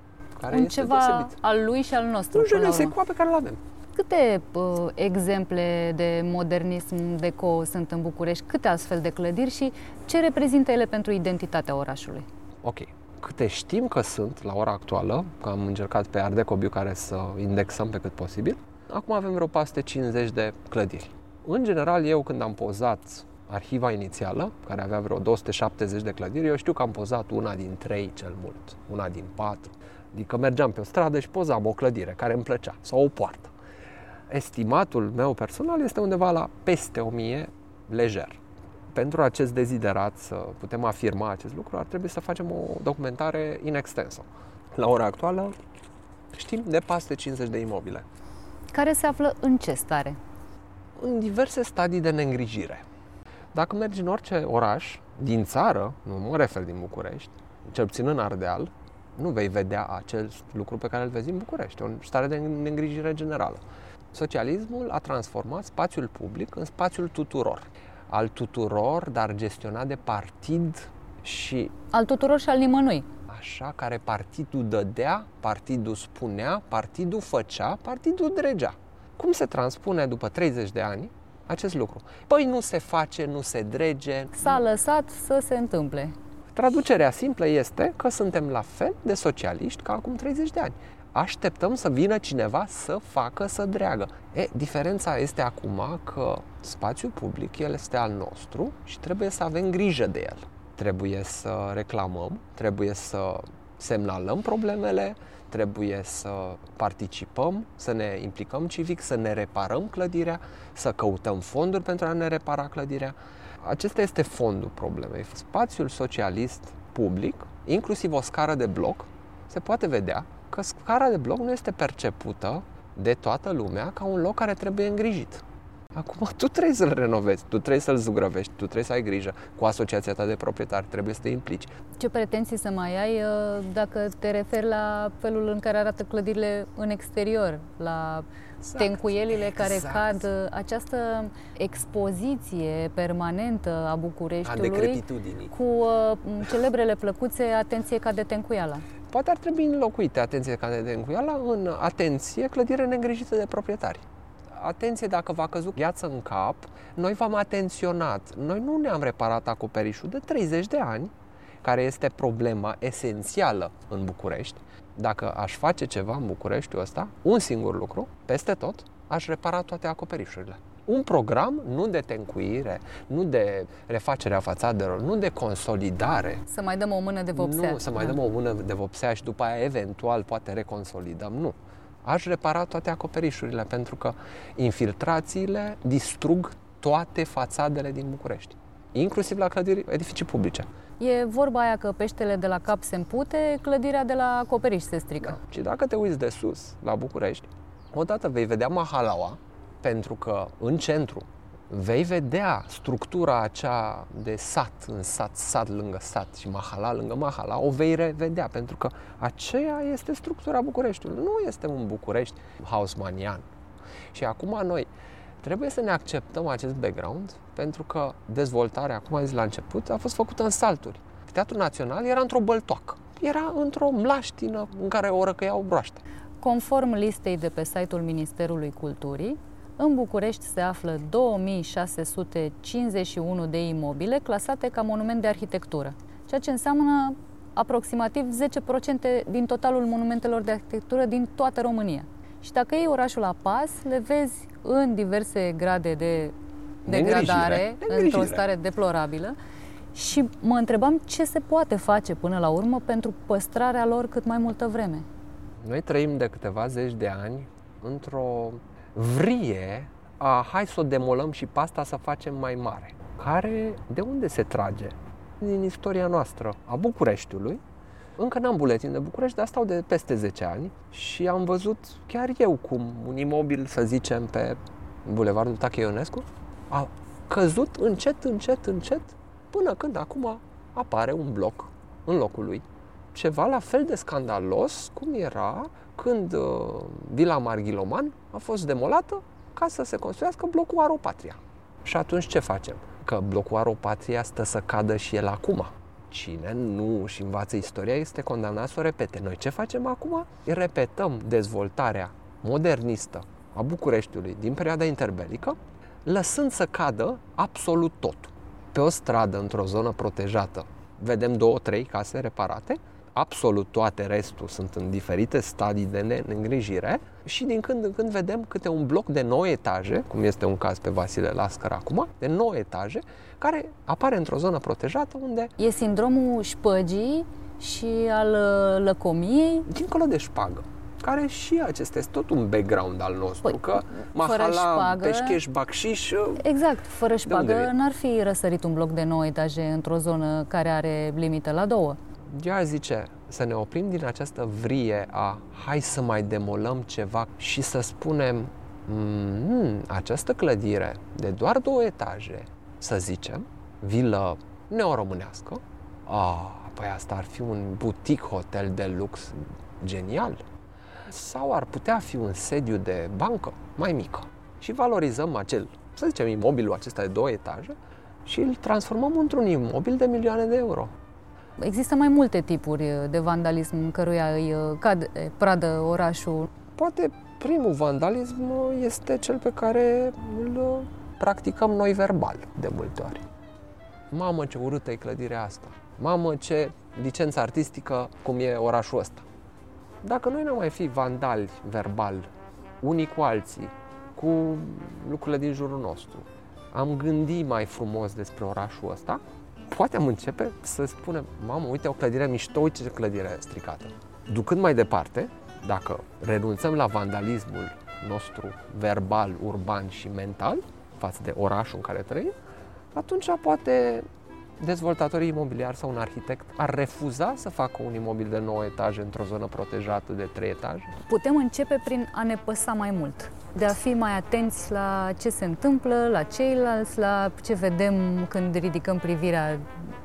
Care un este ceva deosebit. al lui și al nostru. Un până je la ne sais urmă. quoi pe care îl avem. Câte uh, exemple de modernism deco sunt în București? Câte astfel de clădiri și ce reprezintă ele pentru identitatea orașului? Ok. Câte știm că sunt la ora actuală, că am încercat pe Ardecobiu care să indexăm pe cât posibil, acum avem vreo 450 de clădiri. În general, eu când am pozat arhiva inițială, care avea vreo 270 de clădiri, eu știu că am pozat una din trei cel mult, una din patru. Adică mergeam pe o stradă și pozam o clădire care îmi plăcea, sau o poartă. Estimatul meu personal este undeva la peste 1000 lejer. Pentru acest deziderat să putem afirma acest lucru, ar trebui să facem o documentare in extenso. La ora actuală știm de 450 de imobile, Care se află în ce stare? în diverse stadii de neîngrijire. Dacă mergi în orice oraș din țară, nu mă refer din București, cel puțin în Ardeal, nu vei vedea acel lucru pe care îl vezi în București, o stare de neîngrijire generală. Socialismul a transformat spațiul public în spațiul tuturor. Al tuturor, dar gestionat de partid și Al tuturor și al nimănui. așa care partidul dădea, partidul spunea, partidul făcea, partidul dregea. Cum se transpune după 30 de ani acest lucru? Păi nu se face, nu se drege. S-a lăsat să se întâmple. Traducerea simplă este că suntem la fel de socialiști ca acum 30 de ani. Așteptăm să vină cineva să facă, să dreagă. E, diferența este acum că spațiul public, el este al nostru și trebuie să avem grijă de el. Trebuie să reclamăm, trebuie să semnalăm problemele, trebuie să participăm, să ne implicăm civic, să ne reparăm clădirea, să căutăm fonduri pentru a ne repara clădirea. Acesta este fondul problemei. Spațiul socialist public, inclusiv o scară de bloc, se poate vedea că scara de bloc nu este percepută de toată lumea ca un loc care trebuie îngrijit. Acum tu trebuie să-l renovezi, tu trebuie să-l zugrăvești, tu trebuie să ai grijă. Cu asociația ta de proprietari trebuie să te implici. Ce pretenții să mai ai uh, dacă te referi la felul în care arată clădirile în exterior, la Exact. tencuielile care Exact. cad, uh, această expoziție permanentă a A Bucureștiului decrepitudinii. cu uh, celebrele plăcuțe Atenție ca de tencuiala. Poate ar trebui înlocuite atenție ca de încuiala în atenție clădire neîngrijită de proprietari. Atenție dacă v-a căzut gheață în cap, noi v-am atenționat. Noi nu ne-am reparat acoperișul de 30 de ani, care este problema esențială în București. Dacă aș face ceva în Bucureștiul ăsta, un singur lucru, peste tot, aș repara toate acoperișurile. Un program nu de tencuire, nu de refacerea fațadelor, nu de consolidare, Să mai dăm o mână de vopsea. nu, să mai Da. dăm o mână de vopsea și după aia eventual poate reconsolidăm. Nu. Aș repara toate acoperișurile pentru că infiltrațiile distrug toate fațadele din București. Inclusiv la clădiri, edificii publice. E vorba aia că peștele de la cap se împute, clădirea de la acoperiș se strică. Da. Și dacă te uiți de sus, la București, odată vei vedea Mahalaua, pentru că în centru vei vedea structura acea de sat în sat, sat lângă sat și mahala lângă mahala, o vei revedea, pentru că aceea este structura Bucureștiului. Nu este un București hausmanian. Și acum noi trebuie să ne acceptăm acest background, pentru că dezvoltarea, cum am zis la început, a fost făcută în salturi. Teatrul Național era într-o băltoacă. Era într-o mlaștină în care o răcăiau broaște. conform listei de pe site-ul Ministerului Culturii, în București se află 2651 de imobile clasate ca monument de arhitectură, ceea ce înseamnă aproximativ 10% din totalul monumentelor de arhitectură din toată România. Și dacă iei orașul la pas, le vezi în diverse grade de degradare, într-o stare deplorabilă. Și mă întrebam ce se poate face până la urmă pentru păstrarea lor cât mai multă vreme. Noi trăim de câteva zeci de ani într-o vrie a hai să o demolăm și pe asta să facem mai mare. Care de unde se trage? Din istoria noastră a Bucureștiului. Încă n-am buletin de București, dar stau de peste 10 ani și am văzut chiar eu cum un imobil, să zicem, pe Bulevardul Tache Ionescu a căzut încet, încet, încet, până când acum apare un bloc în locul lui. Ceva la fel de scandalos cum era când uh, Vila Marghiloman a fost demolată ca să se construiască blocul Aropatria. Și atunci ce facem? Că blocul Aropatria stă să cadă și el acum. Cine nu și învață istoria este condamnat să o repete. Noi ce facem acum? Repetăm dezvoltarea modernistă a Bucureștiului din perioada interbelică, lăsând să cadă absolut tot. Pe o stradă, într-o zonă protejată, vedem două, trei case reparate, absolut toate restul sunt în diferite stadii de îngrijire și din când în când vedem câte un bloc de 9 etaje, cum este un caz pe Vasile Lascăr acum, de 9 etaje, care apare într-o zonă protejată unde... E sindromul șpăgii și al uh, lăcomiei? Dincolo de șpagă care și acesta este tot un background al nostru, păi, că Mahala, șpagă, Peșcheș, Bacșiș... Uh, exact, fără șpagă n-ar fi răsărit un bloc de 9 etaje într-o zonă care are limită la două eu aș zice să ne oprim din această vrie a hai să mai demolăm ceva și să spunem mm, această clădire de doar două etaje, să zicem, vilă neoromânească, a, păi asta ar fi un butic hotel de lux genial. Sau ar putea fi un sediu de bancă mai mică. Și valorizăm acel, să zicem, imobilul acesta de două etaje și îl transformăm într-un imobil de milioane de euro. Există mai multe tipuri de vandalism în căruia îi uh, cad pradă orașul. Poate primul vandalism este cel pe care îl uh, practicăm noi verbal de multe ori. Mamă, ce urâtă e clădirea asta. Mamă, ce licență artistică cum e orașul ăsta. Dacă noi nu mai fi vandali verbal, unii cu alții, cu lucrurile din jurul nostru, am gândit mai frumos despre orașul ăsta, poate am începe să spunem, mamă, uite o clădire mișto, uite ce clădire stricată. Ducând mai departe, dacă renunțăm la vandalismul nostru verbal, urban și mental față de orașul în care trăim, atunci poate dezvoltatorii imobiliari sau un arhitect ar refuza să facă un imobil de 9 etaje într-o zonă protejată de 3 etaje? Putem începe prin a ne păsa mai mult, de a fi mai atenți la ce se întâmplă, la ceilalți, la ce vedem când ridicăm privirea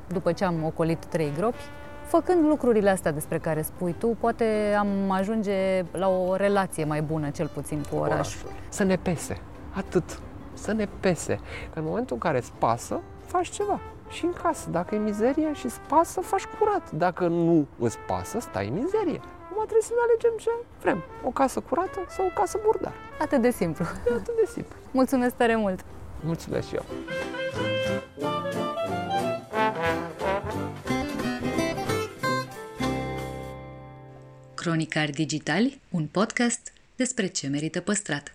după ce am ocolit trei gropi. Făcând lucrurile astea despre care spui tu, poate am ajunge la o relație mai bună, cel puțin, cu orașul. Să ne pese, atât, să ne pese. Că în momentul în care îți pasă, faci ceva și în casă. Dacă e mizerie și îți pasă, faci curat. Dacă nu îți pasă, stai în mizerie. Acum trebuie să ne alegem ce vrem. O casă curată sau o casă murdar. Atât de simplu. E atât de simplu. Mulțumesc tare mult! Mulțumesc și eu! Cronicari Digitali, un podcast despre ce merită păstrat.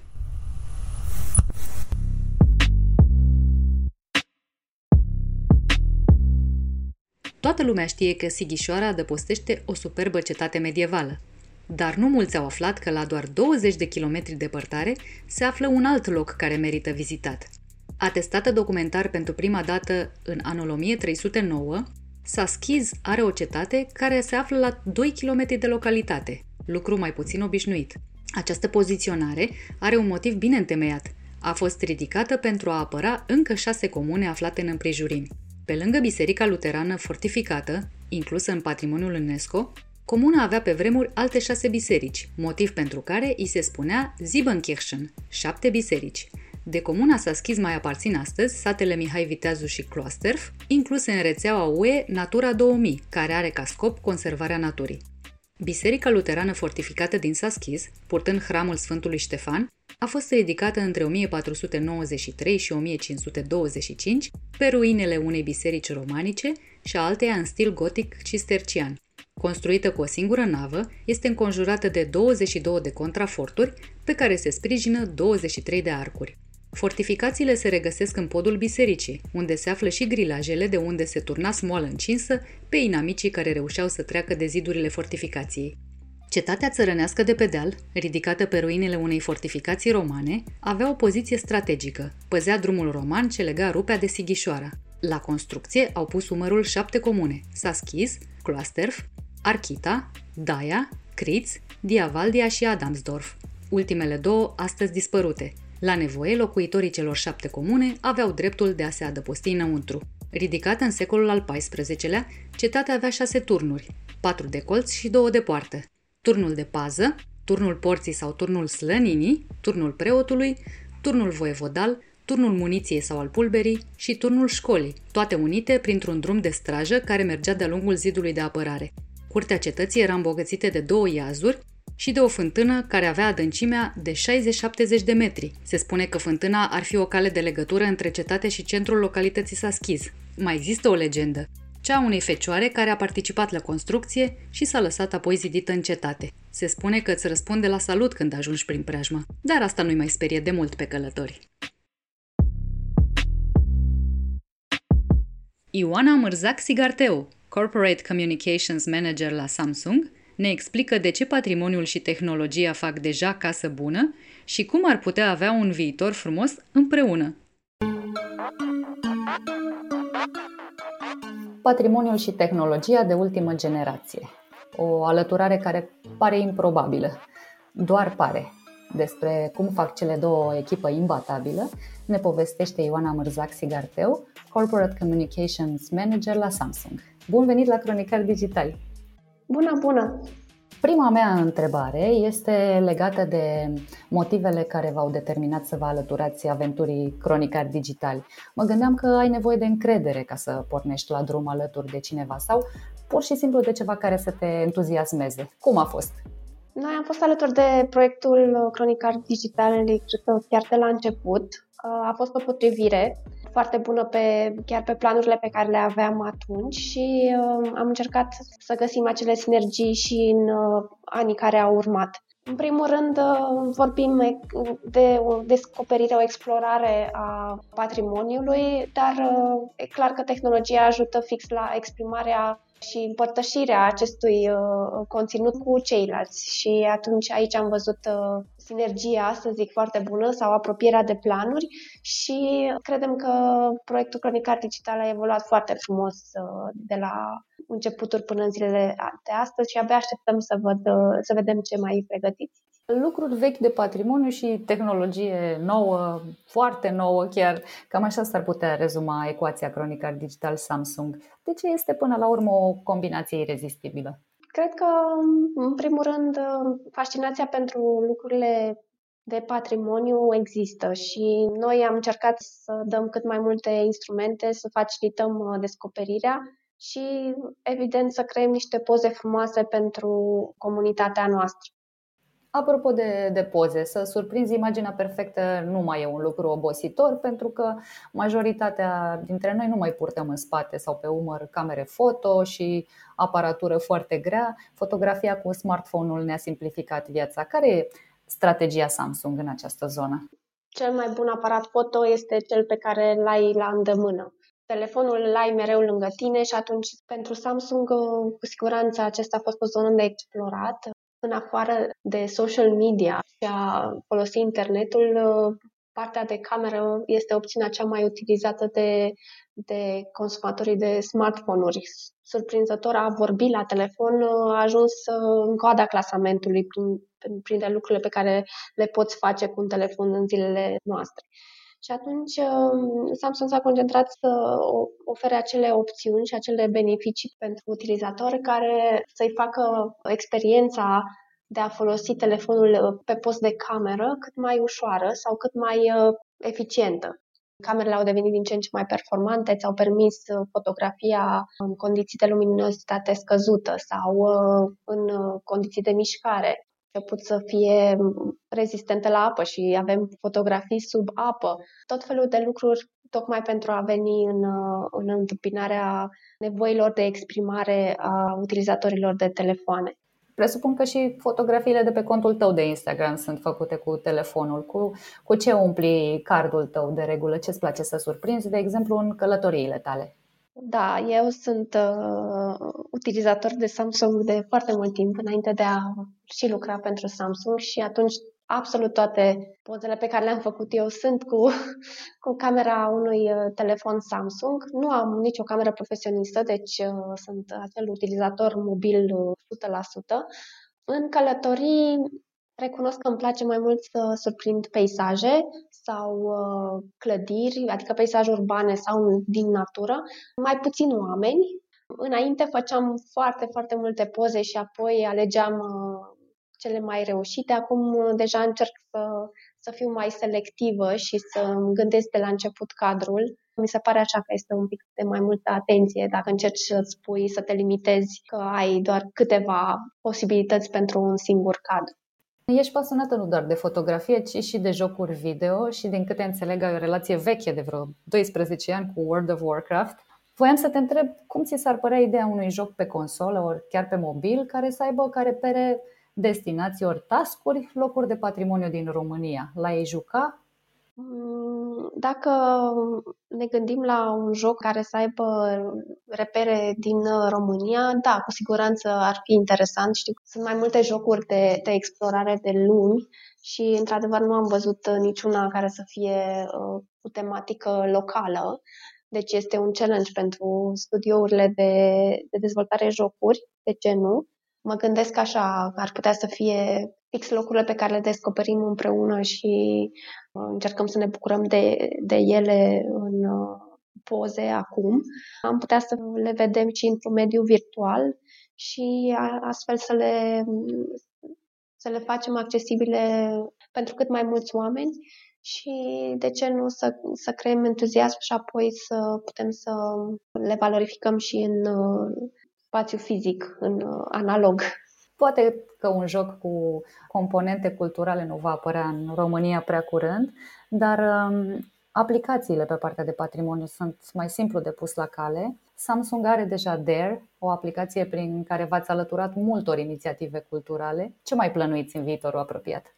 Toată lumea știe că Sighișoara adăpostește o superbă cetate medievală, dar nu mulți au aflat că la doar 20 de kilometri departare se află un alt loc care merită vizitat. Atestată documentar pentru prima dată în anul 1309, Saschiz are o cetate care se află la 2 km de localitate, lucru mai puțin obișnuit. Această poziționare are un motiv bine întemeiat. a fost ridicată pentru a apăra încă șase comune aflate în împrejurimi. Pe lângă biserica luterană fortificată, inclusă în patrimoniul UNESCO, comuna avea pe vremuri alte șase biserici, motiv pentru care îi se spunea Siebenkirchen, șapte biserici. De comuna s-a schis mai aparțin astăzi satele Mihai Viteazu și Closterf, incluse în rețeaua UE Natura 2000, care are ca scop conservarea naturii. Biserica luterană fortificată din Saschis, purtând hramul Sfântului Ștefan, a fost ridicată între 1493 și 1525 pe ruinele unei biserici romanice și alteia în stil gotic cistercian. Construită cu o singură navă, este înconjurată de 22 de contraforturi pe care se sprijină 23 de arcuri. Fortificațiile se regăsesc în podul bisericii, unde se află și grilajele de unde se turna smoală încinsă pe inamicii care reușeau să treacă de zidurile fortificației. Cetatea țărănească de pe deal, ridicată pe ruinele unei fortificații romane, avea o poziție strategică, păzea drumul roman ce lega rupea de Sighișoara. La construcție au pus umărul șapte comune, Saschis, Cloasterf, Archita, Daia, Criț, Diavaldia și Adamsdorf, ultimele două astăzi dispărute, la nevoie, locuitorii celor șapte comune aveau dreptul de a se adăposti înăuntru. Ridicată în secolul al XIV-lea, cetatea avea șase turnuri, patru de colț și două de poartă. Turnul de pază, turnul porții sau turnul slăninii, turnul preotului, turnul voievodal, turnul muniției sau al pulberii și turnul școlii, toate unite printr-un drum de strajă care mergea de-a lungul zidului de apărare. Curtea cetății era îmbogățită de două iazuri și de o fântână care avea adâncimea de 60-70 de metri. Se spune că fântâna ar fi o cale de legătură între cetate și centrul localității Saschiz. Mai există o legendă, cea a unei fecioare care a participat la construcție și s-a lăsat apoi zidită în cetate. Se spune că îți răspunde la salut când ajungi prin preajmă, dar asta nu-i mai sperie de mult pe călători. Ioana Mărzac Sigarteu, Corporate Communications Manager la Samsung, ne explică de ce patrimoniul și tehnologia fac deja casă bună și cum ar putea avea un viitor frumos împreună. Patrimoniul și tehnologia de ultimă generație. O alăturare care pare improbabilă. Doar pare. Despre cum fac cele două o echipă imbatabilă, ne povestește Ioana Mărzac Sigarteu, Corporate Communications Manager la Samsung. Bun venit la Cronicar Digital! Bună, bună! Prima mea întrebare este legată de motivele care v-au determinat să vă alăturați aventurii Cronicar Digital. Mă gândeam că ai nevoie de încredere ca să pornești la drum alături de cineva sau pur și simplu de ceva care să te entuziasmeze. Cum a fost? Noi am fost alături de proiectul Cronicar Digital chiar de la început. A fost o potrivire foarte bună pe, chiar pe planurile pe care le aveam atunci și uh, am încercat să găsim acele sinergii și în uh, anii care au urmat. În primul rând, uh, vorbim de o descoperire, o explorare a patrimoniului, dar uh, e clar că tehnologia ajută fix la exprimarea și împărtășirea acestui uh, conținut cu ceilalți. Și atunci aici am văzut sinergia, să zic, foarte bună sau apropierea de planuri și credem că proiectul Cronicar Digital a evoluat foarte frumos de la începuturi până în zilele de astăzi și abia așteptăm să, văd, să vedem ce mai pregătiți. Lucruri vechi de patrimoniu și tehnologie nouă, foarte nouă chiar. Cam așa s-ar putea rezuma ecuația Cronicar Digital Samsung. De ce este până la urmă o combinație irezistibilă? Cred că, în primul rând, fascinația pentru lucrurile de patrimoniu există și noi am încercat să dăm cât mai multe instrumente, să facilităm uh, descoperirea și, evident, să creăm niște poze frumoase pentru comunitatea noastră. Apropo de, de poze, să surprinzi imaginea perfectă nu mai e un lucru obositor pentru că majoritatea dintre noi nu mai purtăm în spate sau pe umăr camere foto și aparatură foarte grea. Fotografia cu smartphone-ul ne-a simplificat viața. Care e strategia Samsung în această zonă? Cel mai bun aparat foto este cel pe care îl ai la îndemână telefonul îl ai mereu lângă tine și atunci pentru Samsung cu siguranță acesta a fost o zonă de explorat. În afară de social media și a folosi internetul, partea de cameră este opțiunea cea mai utilizată de, de consumatorii de smartphone-uri. Surprinzător, a vorbi la telefon a ajuns în coada clasamentului prin, printre lucrurile pe care le poți face cu un telefon în zilele noastre. Și atunci um, Samsung s-a concentrat să ofere acele opțiuni și acele beneficii pentru utilizatori care să-i facă experiența de a folosi telefonul uh, pe post de cameră cât mai ușoară sau cât mai uh, eficientă. Camerele au devenit din ce în ce mai performante, ți-au permis uh, fotografia în condiții de luminositate scăzută sau în condiții de mișcare început să fie rezistente la apă și avem fotografii sub apă, tot felul de lucruri tocmai pentru a veni în, în întâmpinarea nevoilor de exprimare a utilizatorilor de telefoane. Presupun că și fotografiile de pe contul tău de Instagram sunt făcute cu telefonul. Cu, cu ce umpli cardul tău de regulă? Ce-ți place să surprinzi, de exemplu, în călătoriile tale? Da, eu sunt uh, utilizator de Samsung de foarte mult timp, înainte de a și lucra pentru Samsung și atunci absolut toate pozele pe care le-am făcut eu sunt cu, cu camera unui uh, telefon Samsung. Nu am nicio cameră profesionistă, deci uh, sunt acel utilizator mobil uh, 100%. În călătorii recunosc că îmi place mai mult să surprind peisaje sau uh, clădiri, adică peisaje urbane sau din natură, mai puțin oameni. Înainte făceam foarte, foarte multe poze și apoi alegeam uh, cele mai reușite. Acum uh, deja încerc să, să fiu mai selectivă și să îmi gândesc de la început cadrul. Mi se pare așa că este un pic de mai multă atenție dacă încerci să spui, să te limitezi, că ai doar câteva posibilități pentru un singur cadru. Ești pasionată nu doar de fotografie, ci și de jocuri video și din câte înțeleg ai o relație veche de vreo 12 ani cu World of Warcraft. Voiam să te întreb cum ți s-ar părea ideea unui joc pe consolă ori chiar pe mobil care să aibă ca repere destinații ori tascuri, locuri de patrimoniu din România. L-ai juca Mm, dacă ne gândim la un joc care să aibă repere din România, da, cu siguranță ar fi interesant. Știu că sunt mai multe jocuri de, de explorare de lumi și, într-adevăr, nu am văzut niciuna care să fie uh, cu tematică locală. Deci este un challenge pentru studiourile de, de dezvoltare jocuri, de ce nu? Mă gândesc așa, ar putea să fie fix locurile pe care le descoperim împreună și uh, încercăm să ne bucurăm de, de ele în uh, poze acum. Am putea să le vedem și într-un mediu virtual și astfel să le, să le facem accesibile pentru cât mai mulți oameni și de ce nu să, să creăm entuziasm și apoi să putem să le valorificăm și în uh, spațiu fizic, în analog. Poate că un joc cu componente culturale nu va apărea în România prea curând, dar um, aplicațiile pe partea de patrimoniu sunt mai simplu de pus la cale. Samsung are deja Dare, o aplicație prin care v-ați alăturat multor inițiative culturale. Ce mai plănuiți în viitorul apropiat?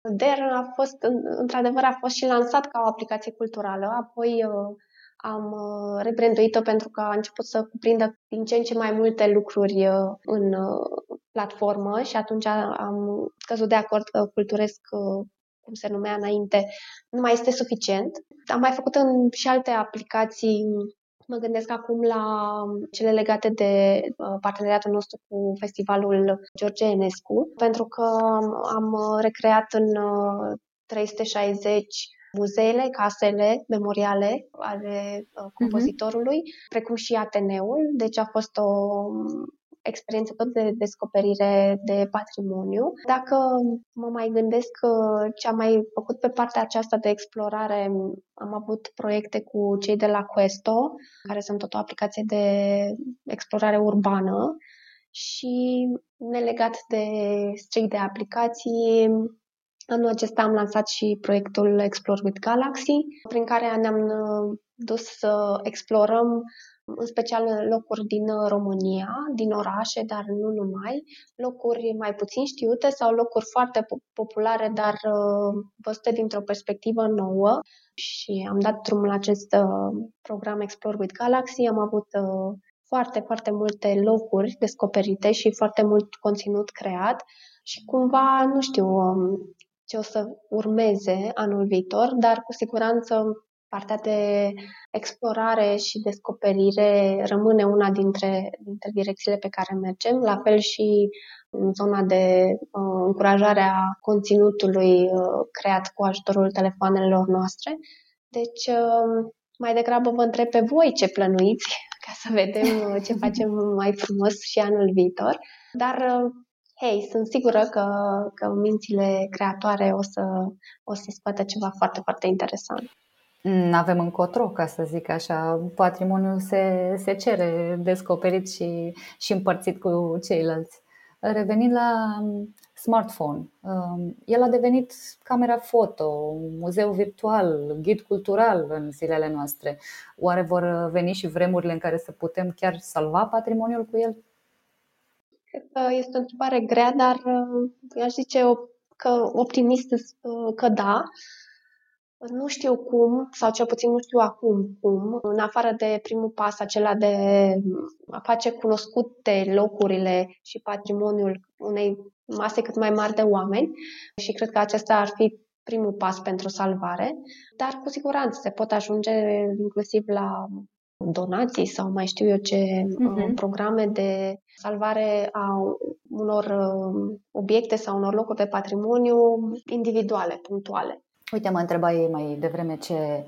Dare a fost, într-adevăr, a fost și lansat ca o aplicație culturală, apoi uh, am uh, rebranduit-o pentru că a început să cuprindă din ce în ce mai multe lucruri uh, în uh, platformă și atunci am căzut de acord că culturesc, cum se numea înainte, nu mai este suficient. Am mai făcut în și alte aplicații Mă gândesc acum la cele legate de parteneriatul nostru cu festivalul George Enescu, pentru că am recreat în 360 muzeele, casele memoriale ale uh, mhm. compozitorului, uh-huh. precum și Ateneul. Deci a fost o experiență tot de descoperire de patrimoniu. Dacă mă mai gândesc uh, ce am mai făcut pe partea aceasta de explorare, am avut proiecte cu cei de la Questo, care sunt tot o aplicație de explorare urbană și nelegat de strict de aplicații, Anul acesta am lansat și proiectul Explore with Galaxy, prin care ne-am uh, dus să explorăm în special locuri din uh, România, din orașe, dar nu numai, locuri mai puțin știute sau locuri foarte populare, dar uh, văzute dintr-o perspectivă nouă. Și am dat drumul la acest program Explore with Galaxy. Am avut foarte, foarte multe locuri descoperite și foarte mult conținut creat și cumva, nu știu, um, ce o să urmeze anul viitor, dar cu siguranță partea de explorare și descoperire rămâne una dintre, dintre direcțiile pe care mergem, la fel și în zona de uh, încurajare a conținutului uh, creat cu ajutorul telefoanelor noastre. Deci, uh, mai degrabă vă întreb pe voi ce plănuiți ca să vedem uh, ce facem mai frumos și anul viitor. Dar, uh, hei, sunt sigură că, că mințile creatoare o să, o să scoată ceva foarte, foarte interesant. Nu avem încotro, ca să zic așa. Patrimoniul se, se cere descoperit și, și împărțit cu ceilalți. Revenind la um, smartphone, um, el a devenit camera foto, muzeu virtual, ghid cultural în zilele noastre. Oare vor veni și vremurile în care să putem chiar salva patrimoniul cu el? Cred că este o întrebare grea, dar uh, aș zice că optimist uh, că da. Nu știu cum, sau cel puțin nu știu acum cum, în afară de primul pas acela de a face cunoscute locurile și patrimoniul unei mase cât mai mari de oameni și cred că acesta ar fi primul pas pentru salvare, dar cu siguranță se pot ajunge inclusiv la donații sau mai știu eu ce uh-huh. programe de salvare a unor uh, obiecte sau unor locuri de patrimoniu individuale, punctuale. Uite, mă întrebai mai devreme ce,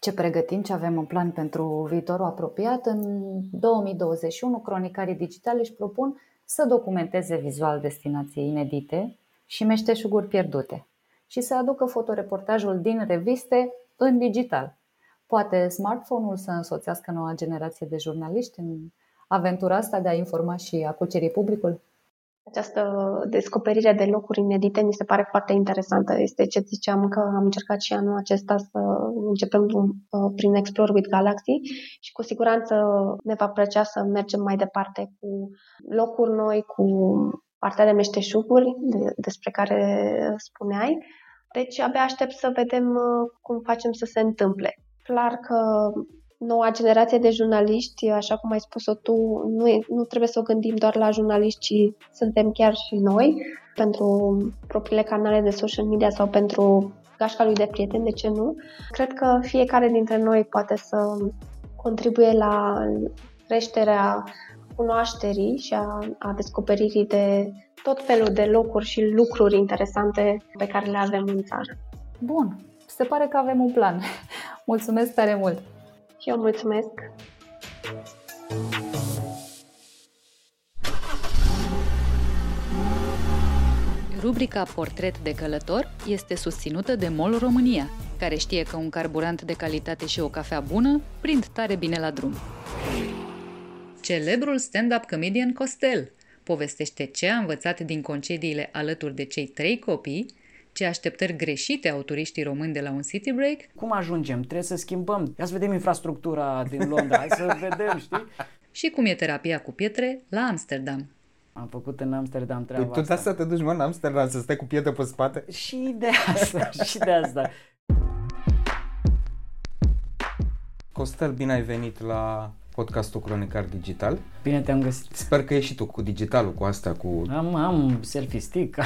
ce pregătim, ce avem în plan pentru viitorul apropiat. În 2021, cronicarii digitale își propun să documenteze vizual destinații inedite și meșteșuguri pierdute și să aducă fotoreportajul din reviste în digital. Poate smartphone-ul să însoțească noua generație de jurnaliști în aventura asta de a informa și a cuceri publicul? Această descoperire de locuri inedite mi se pare foarte interesantă. Este ce ziceam că am încercat și anul acesta să începem uh, prin Explore with Galaxy și cu siguranță ne va plăcea să mergem mai departe cu locuri noi, cu partea de meșteșuguri despre care spuneai. Deci abia aștept să vedem uh, cum facem să se întâmple. Clar că noua generație de jurnaliști, așa cum ai spus-o tu, nu, e, nu trebuie să o gândim doar la jurnaliști, ci suntem chiar și noi pentru propriile canale de social media sau pentru gașca lui de prieteni, de ce nu? Cred că fiecare dintre noi poate să contribuie la creșterea cunoașterii și a, a descoperirii de tot felul de locuri și lucruri interesante pe care le avem în țară. Bun, se pare că avem un plan. Mulțumesc tare mult! Și eu mulțumesc! Rubrica Portret de călător este susținută de MOL România, care știe că un carburant de calitate și o cafea bună prind tare bine la drum. Celebrul stand-up comedian Costel povestește ce a învățat din concediile alături de cei trei copii ce așteptări greșite au turiștii români de la un city break. Cum ajungem? Trebuie să schimbăm. Ia să vedem infrastructura din Londra, hai să vedem, știi? Și cum e terapia cu pietre la Amsterdam. Am făcut în Amsterdam treaba păi, asta. tot asta te duci, mă, în Amsterdam, să stai cu pietre pe spate? Și de asta, și de asta. Costel, bine ai venit la podcastul Cronicar Digital. Bine te-am găsit. Sper că ești și tu cu digitalul, cu asta, cu... Am, am selfie stick,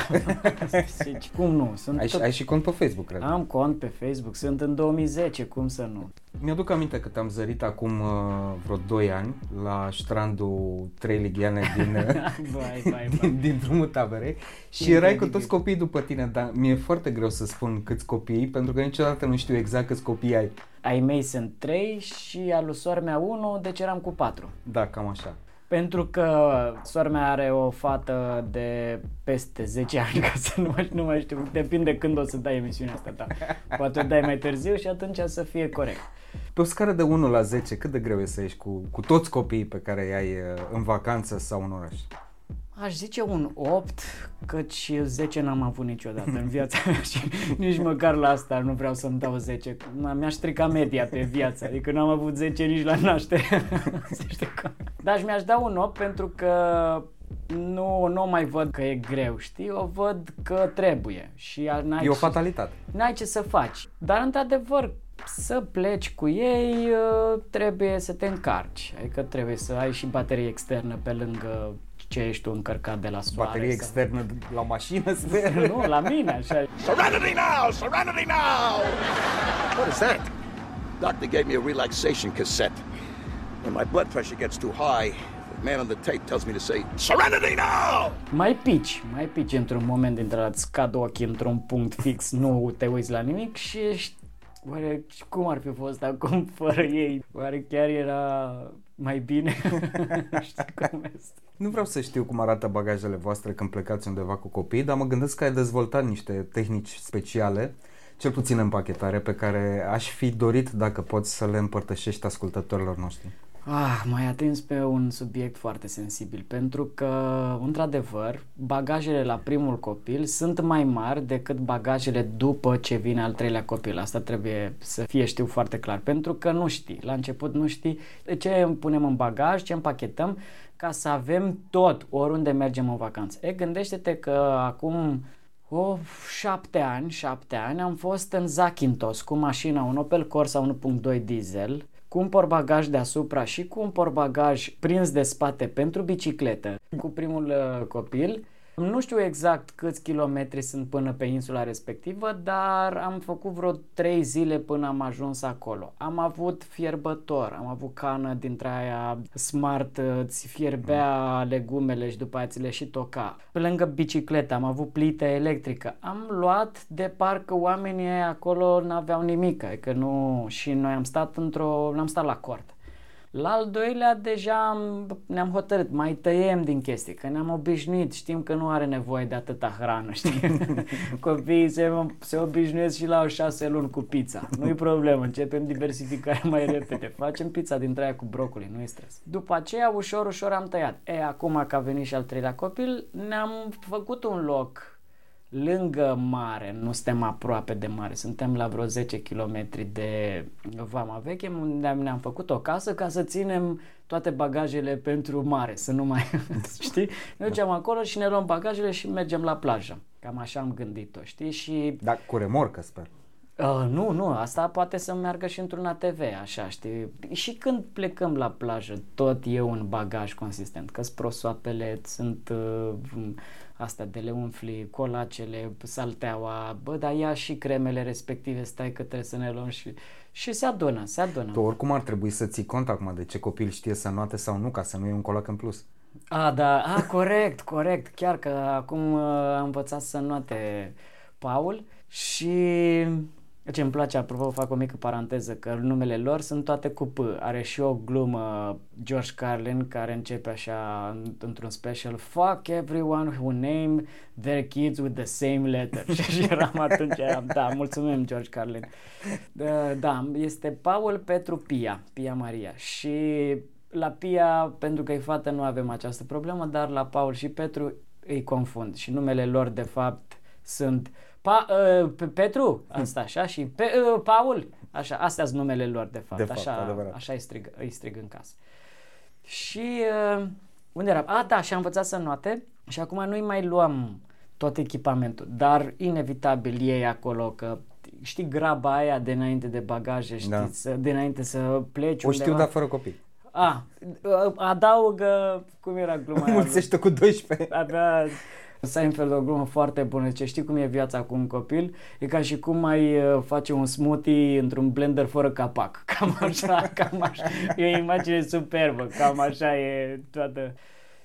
deci, cum nu? Sunt ai, tot... ai și cont pe Facebook, cred. Am cont pe Facebook, sunt în 2010, cum să nu? Mi-aduc aminte că te-am zărit acum uh, vreo 2 ani la strandul Trei Lighiane din, bai, bai, bai. din, din drumul taberei și erai cu toți copiii după tine, dar mi-e foarte greu să spun câți copii, pentru că niciodată nu știu exact câți copii ai. Ai mei sunt 3 și al lui sora mea 1, deci eram cu 4. Da, cam așa. Pentru că sora mea are o fată de peste 10 ani, ca să nu mai, nu mai știu, depinde când o să dai emisiunea asta ta. Poate o dai mai târziu și atunci să fie corect. Pe o scară de 1 la 10, cât de greu e să ieși cu, cu toți copiii pe care îi ai uh, în vacanță sau în oraș? Aș zice un 8, căci 10 n-am avut niciodată în viața mea și nici măcar la asta nu vreau să-mi dau 10. Mi-a stricat media pe viață, adică n-am avut 10 nici la naștere. Dar mi-aș da un 8 pentru că nu, nu mai văd că e greu, știi? O văd că trebuie și n-ai E o fatalitate. N-ai ce să faci. Dar, într-adevăr, să pleci cu ei uh, trebuie să te încarci, adică trebuie să ai și baterie externă pe lângă ce ești tu încărcat de la soare. Baterie sau- externă la mașină, sper. nu, la mine, așa. Serenity now! Serenity now! What is that? Doctor gave me a relaxation cassette. When my blood pressure gets too high, the man on the tape tells me to say, Serenity now! Mai pici, mai pici într-un moment dintre ăla, îți cad ochii într-un punct fix, nu te uiți la nimic și ești... Oare cum ar fi fost acum fără ei? Oare chiar era mai bine? Știi cum este? Nu vreau să știu cum arată bagajele voastre când plecați undeva cu copii, dar mă gândesc că ai dezvoltat niște tehnici speciale, cel puțin în pachetare, pe care aș fi dorit dacă poți să le împărtășești ascultătorilor noștri. Ah, mai atins pe un subiect foarte sensibil, pentru că, într-adevăr, bagajele la primul copil sunt mai mari decât bagajele după ce vine al treilea copil. Asta trebuie să fie știu foarte clar, pentru că nu știi, la început nu știi ce punem în bagaj, ce împachetăm, ca să avem tot oriunde mergem în vacanță. E, gândește-te că acum o șapte ani, șapte ani, am fost în Zakynthos cu mașina, un Opel Corsa 1.2 diesel, cu un portbagaj deasupra și cu un portbagaj prins de spate pentru bicicletă, cu primul uh, copil. Nu știu exact câți kilometri sunt până pe insula respectivă, dar am făcut vreo trei zile până am ajuns acolo. Am avut fierbător, am avut cană dintre aia smart, îți fierbea legumele și după aia ți le și toca. Pe lângă bicicletă am avut plită electrică. Am luat de parcă oamenii aia acolo n-aveau nimic, că nu... Și noi am stat într-o... n-am stat la cort. La al doilea deja am, ne-am hotărât, mai tăiem din chestii, că ne-am obișnuit, știm că nu are nevoie de atâta hrană, știi? Copiii se, se obișnuiesc și la o șase luni cu pizza. Nu-i problemă, începem diversificarea mai repede. Facem pizza dintre aia cu brocoli, nu-i stres. După aceea, ușor, ușor am tăiat. E, acum că a venit și al treilea copil, ne-am făcut un loc lângă mare, nu suntem aproape de mare, suntem la vreo 10 km de Vama Veche, unde ne-am făcut o casă ca să ținem toate bagajele pentru mare, să nu mai, știi? Ne ducem acolo și ne luăm bagajele și mergem la plajă. Cam așa am gândit-o, știi? Și Da, cu remorcă, sper. Uh, nu, nu, asta poate să meargă și într-un ATV, așa, știi? Și când plecăm la plajă, tot e un bagaj consistent, că prosoapele, sunt uh, astea de le umfli, colacele, salteaua, bă, dar ia și cremele respective, stai că trebuie să ne luăm și... Și se adună, se adună. Tu oricum ar trebui să ții cont acum de ce copil știe să noate sau nu, ca să nu iei un colac în plus. A, da, a, corect, corect, chiar că acum uh, am învățat să note Paul și ce îmi place, apropo, fac o mică paranteză, că numele lor sunt toate cu P. Are și o glumă George Carlin care începe așa într-un special Fuck everyone who name their kids with the same letter. și eram atunci, eram, da, mulțumim George Carlin. Da, da, este Paul Petru Pia, Pia Maria. Și la Pia, pentru că e fată, nu avem această problemă, dar la Paul și Petru îi confund și numele lor de fapt sunt pa, uh, Pe- Petru, asta așa, și pe, uh, Paul, așa, astea sunt numele lor de fapt, De fapt, așa, adevărat. așa îi strig, îi strig în casă. Și uh, unde eram? A, da, și am învățat să note și acum nu-i mai luăm tot echipamentul, dar inevitabil ei acolo că știi graba aia de înainte de bagaje, știi, Da. să, de înainte să pleci O știu, undeva. dar fără copii. A, adaugă, cum era gluma aia? Mulțește cu 12. Avea Seinfeld o glumă foarte bună, zice, știi cum e viața cu un copil? E ca și cum ai uh, face un smoothie într-un blender fără capac. Cam așa, cam așa. E o imagine superbă, cam așa e toată.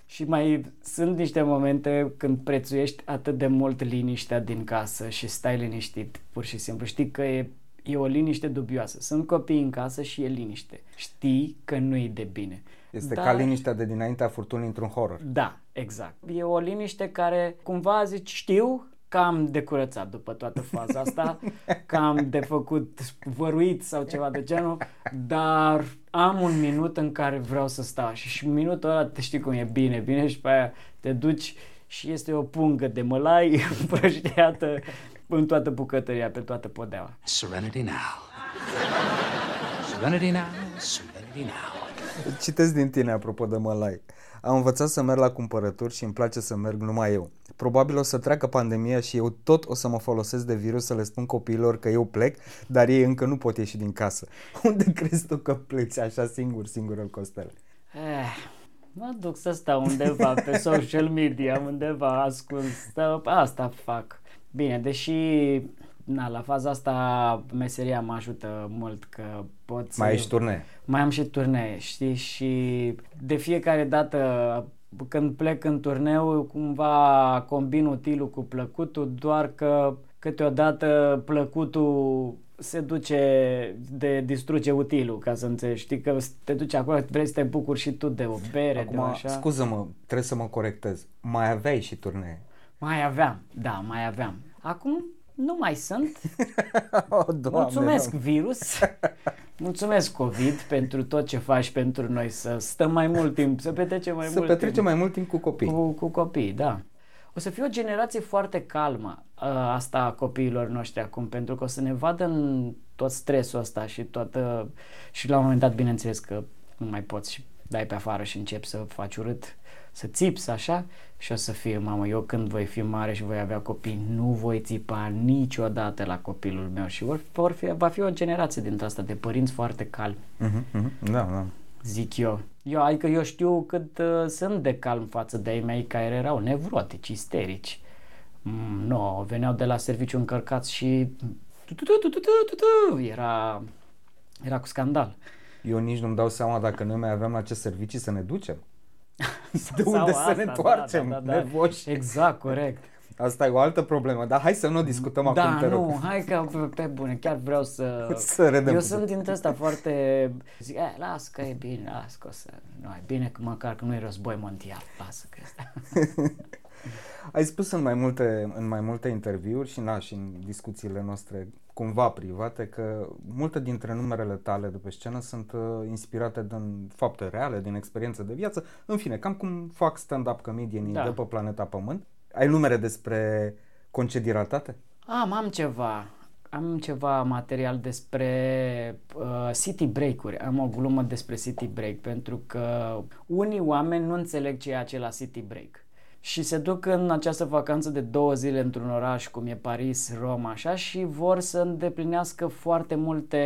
Și mai sunt niște momente când prețuiești atât de mult liniștea din casă și stai liniștit, pur și simplu. Știi că e, e o liniște dubioasă. Sunt copii în casă și e liniște. Știi că nu e de bine. Este Dar- ca liniștea de dinaintea furtunii într-un horror. Da, exact. E o liniște care cumva zici, știu că am de curățat după toată faza asta, că am de făcut văruit sau ceva de genul, dar am un minut în care vreau să stau și, și minutul ăla te știi cum e bine, bine și pe aia te duci și este o pungă de mălai împrăștiată în toată bucătăria, pe toată podeaua. Serenity now. Serenity now. Serenity now. Citesc din tine apropo de mălai. Am învățat să merg la cumpărături și îmi place să merg numai eu. Probabil o să treacă pandemia și eu tot o să mă folosesc de virus să le spun copiilor că eu plec, dar ei încă nu pot ieși din casă. Unde crezi tu că pleci așa singur, singurul Costel? Eh, mă duc să stau undeva pe social media, undeva ascuns. Stau, asta fac. Bine, deși na, la faza asta meseria mă ajută mult că pot să... Mai ești turnee. Mai am și turnee, știi? Și de fiecare dată când plec în turneu, cumva combin utilul cu plăcutul, doar că câteodată plăcutul se duce de distruge utilul, ca să înțelegi. Știi că te duci acolo, vrei să te bucuri și tu de o bere, Acum, de așa. scuză-mă, trebuie să mă corectez. Mai aveai și turnee. Mai aveam, da, mai aveam. Acum nu mai sunt. Oh, Doamne, Mulțumesc, Doamne. virus. Mulțumesc, COVID, pentru tot ce faci pentru noi, să stăm mai mult timp, să petrecem mai Să mult petrecem timp mai mult timp cu copii. cu, cu copii, da. O să fie o generație foarte calmă ă, asta a copiilor noștri acum, pentru că o să ne vadă în tot stresul ăsta și toată... Și la un moment dat, bineînțeles că nu mai poți și dai pe afară și începi să faci urât, să țips așa și o să fie, mamă, eu când voi fi mare și voi avea copii, nu voi țipa niciodată la copilul meu și vor, vor fi, va fi o generație dintre asta de părinți foarte calmi Mhm, mhm. Da, da. zic eu. Eu, adică eu știu cât uh, sunt de calm față de ei mei care erau nevrotici, isterici. Mm, nu, veneau de la serviciu încărcați și tu, tu, tu, tu, tu, tu, tu, era, era cu scandal. Eu nici nu-mi dau seama dacă noi mai avem la ce servicii să ne ducem. De Sau unde să asta, ne da, întoarcem, da, da, da. nevoși. Exact, corect. Asta e o altă problemă, dar hai să nu o discutăm acum, Da, te rog. nu, hai că pe, pe bune, chiar vreau să... Să râdem Eu puțin. sunt dintre ăsta foarte... Zic, eh, las că e bine, las că o să... Nu, e bine că măcar că nu e război mondial, lasă că este... Ai spus în mai multe, în mai multe interviuri și, na, și în discuțiile noastre cumva private că multe dintre numerele tale de pe scenă sunt uh, inspirate din fapte reale, din experiențe de viață. În fine, cam cum fac stand-up comedienii Da. de pe planeta Pământ. Ai numere despre concedii ratate? Am, am ceva. Am ceva material despre uh, city break-uri. Am o glumă despre city break pentru că unii oameni nu înțeleg ce e acela city break. Și se duc în această vacanță de două zile într-un oraș cum e Paris, Roma, așa, și vor să îndeplinească foarte multe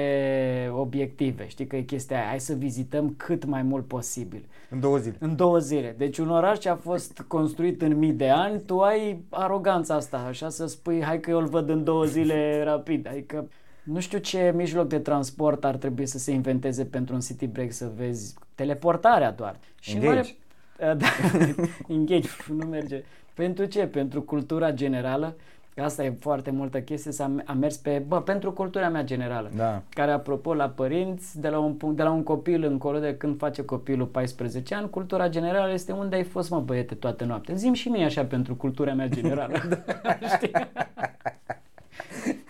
obiective. Știi că e chestia aia, hai să vizităm cât mai mult posibil. În două zile. În două zile. Deci un oraș ce a fost construit în mii de ani, tu ai aroganța asta, așa să spui, hai că eu îl văd în două zile rapid. Adică nu știu ce mijloc de transport ar trebui să se inventeze pentru un city break să vezi teleportarea doar. Și în Engage. mare- da, engage, nu merge. Pentru ce? Pentru cultura generală. Asta e foarte multă chestie, să am, am mers pe, bă, pentru cultura mea generală Da. care apropo la părinți, de la un, punct, de la un copil încolo, de când face copilul 14 ani, cultura generală este unde ai fost, mă, băiete, toată noaptea. Zim și mie așa pentru cultura mea generală. Știi?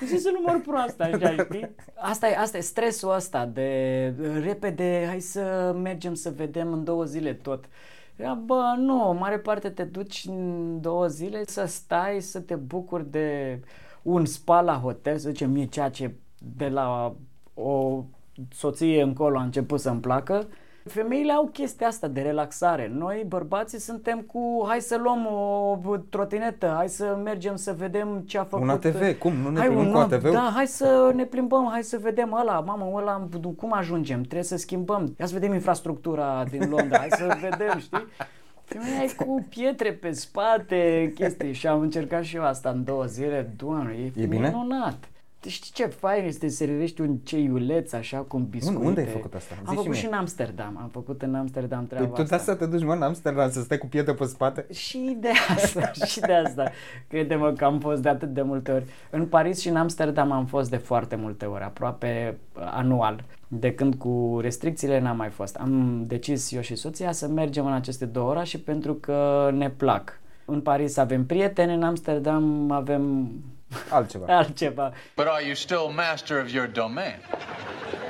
Și să număr proastă, așa, știi? Asta e, asta e stresul ăsta de repede, hai să mergem să vedem în două zile tot. Era, bă, nu, în mare parte te duci în două zile să stai, să te bucuri de un spa la hotel, să zicem mie ceea ce de la o soție încolo a început să-mi placă. Femeile au chestia asta de relaxare. Noi, bărbații, suntem cu hai să luăm o trotinetă, hai să mergem să vedem ce a făcut. Un ATV, cum? Nu ne Hai, plimbăm un- cu ATV-ul? Da, hai să ne plimbăm, hai să vedem ăla, mamă, ăla, cum ajungem? Trebuie să schimbăm. Ia să vedem infrastructura din Londra, hai să vedem, știi? Femeia e cu pietre pe spate, chestii și am încercat și eu asta în două zile, doamne, e, E bine? minunat. Deci știi ce fain este să servești un ceiuleț așa cu un biscuite. unde ai făcut asta? Zi Am și făcut mie. și în Amsterdam. Am făcut în Amsterdam treaba Păi tu de asta te duci, mă, în Amsterdam, să stai cu pietre pe spate? și de asta, și de asta. Crede-mă că am fost de atât de multe ori. În Paris și în Amsterdam am fost de foarte multe ori, aproape uh, anual. De când cu restricțiile n-am mai fost. Am decis eu și soția să mergem în aceste două orașe pentru că ne plac. În Paris avem prieteni, în Amsterdam avem Altceva. altceva. But are you still master of your domain?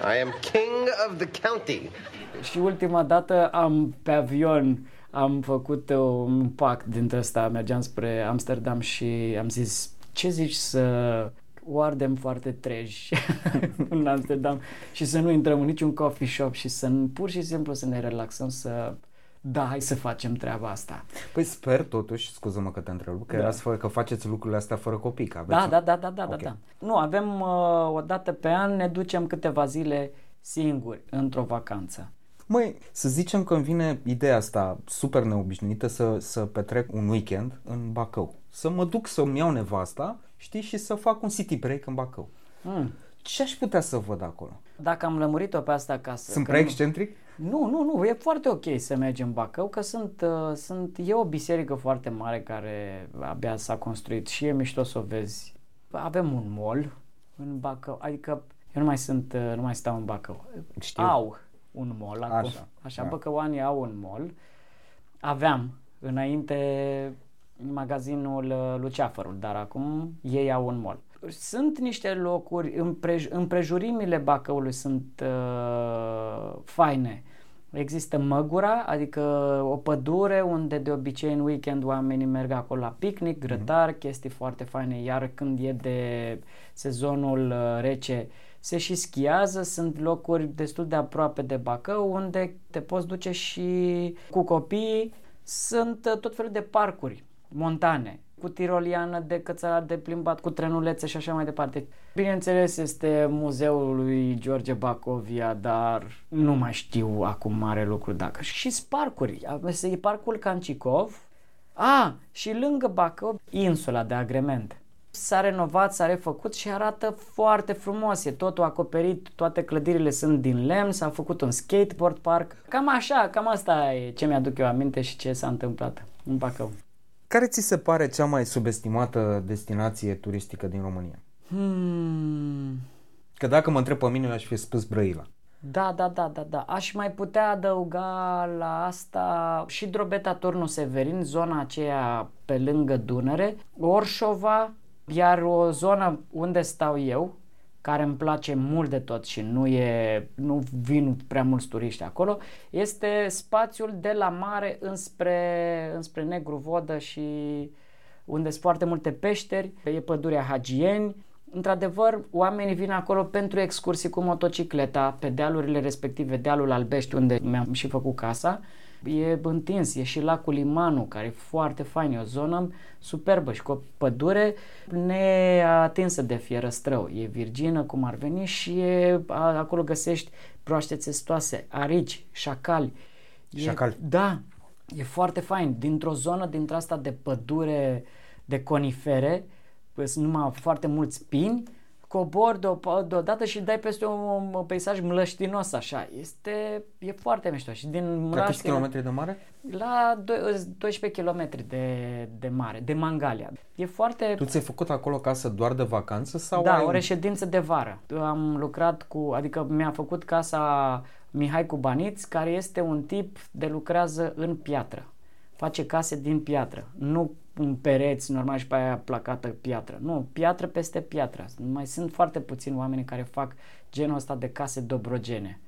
I am king of the county. Și ultima dată am pe avion am făcut uh, un pact dintre ăsta, mergeam spre Amsterdam și am zis ce zici să o ardem foarte treji în Amsterdam și să nu intrăm în niciun coffee shop și să nu, pur și simplu să ne relaxăm, să da, hai să facem treaba asta. Păi sper totuși, scuză-mă că te întrerup, că, Da. erați fără, că faceți lucrurile astea fără copii. Că aveți Da, un- da, da, da, da, Ok. da, da. Nu, avem uh, o dată pe an, ne ducem câteva zile singuri într-o vacanță. Măi, să zicem că îmi vine ideea asta super neobișnuită să, să petrec un weekend în Bacău. Să mă duc să-mi iau nevasta, știi, și să fac un city break în Bacău. Mm. Ce aș putea să văd acolo? Dacă am lămurit-o pe asta acasă... Sunt că prea nu- excentric? Nu, nu, nu, e foarte ok să mergem în Bacău, că sunt, uh, sunt, e o biserică foarte mare care abia s-a construit și e mișto să o vezi. Avem un mall în Bacău, adică eu nu mai sunt, uh, nu mai stau în Bacău. Știu. Au un mall acum. Așa, Așa, da. băcăoanii au un mall. Aveam înainte magazinul uh, Luceafărul, dar acum ei au un mall. Sunt niște locuri, împrej- împrejurimile Bacăului sunt uh, faine. Există Măgura, adică o pădure unde de obicei în weekend oamenii merg acolo la picnic, grătar, chestii foarte faine, iar când e de sezonul uh, rece se și schiază, sunt locuri destul de aproape de Bacău unde te poți duce și cu copiii. Sunt uh, tot felul de parcuri montane, cu tiroliană de cățărat de plimbat, cu trenulețe și așa mai departe. Bineînțeles este muzeul lui George Bacovia, dar nu mai știu acum mare lucru dacă. Și sunt parcuri, e parcul Cancicov, a, și lângă Bacău, insula de agrement. S-a renovat, s-a refăcut și arată foarte frumos. E totul acoperit, toate clădirile sunt din lemn, s-a făcut un skateboard park. Cam așa, cam asta e ce mi-aduc eu aminte și ce s-a întâmplat în Bacău. Care ți se pare cea mai subestimată destinație turistică din România? Hmm. Că dacă mă întreb pe mine, aș fi spus Brăila. Da, da, da, da, da. Aș mai putea adăuga la asta și Drobeta Turnul Severin, zona aceea pe lângă Dunăre, Orșova, iar o zonă unde stau eu, care îmi place mult de tot și nu, e, nu vin prea mulți turiști acolo, este spațiul de la mare înspre, înspre Negru Vodă și unde sunt foarte multe peșteri, e pădurea Hagieni. Într-adevăr, oamenii vin acolo pentru excursii cu motocicleta pe dealurile respective, dealul Albești, unde mi-am și făcut casa. E întins, e și lacul Limanu, care e foarte fain, e o zonă superbă și cu o pădure neatinsă de fierăstrău. E virgină, cum ar veni, și e, a, acolo găsești broaște țestoase, arici, șacali. E- Șacali. Da, e foarte fain. Dintr-o zonă dintre asta de pădure de conifere, sunt numai foarte mulți pini, cobori de- deodată și dai peste un, un peisaj mlăștinos așa. Este, e foarte mișto. Și din La câți mlaștine- kilometri de mare? La do- 12 km de, de mare, de Mangalia. E foarte... Tu ți-ai făcut acolo casă doar de vacanță sau Da, ai o un- reședință de vară. Am lucrat cu, adică mi-a făcut casa Mihai Cubaniț, care este un tip de lucrează în piatră. Face case din piatră, nu în pereți normal și pe aia placată piatră. Nu, piatră peste piatră. Mai sunt foarte puțini oameni care fac genul ăsta de case dobrogene.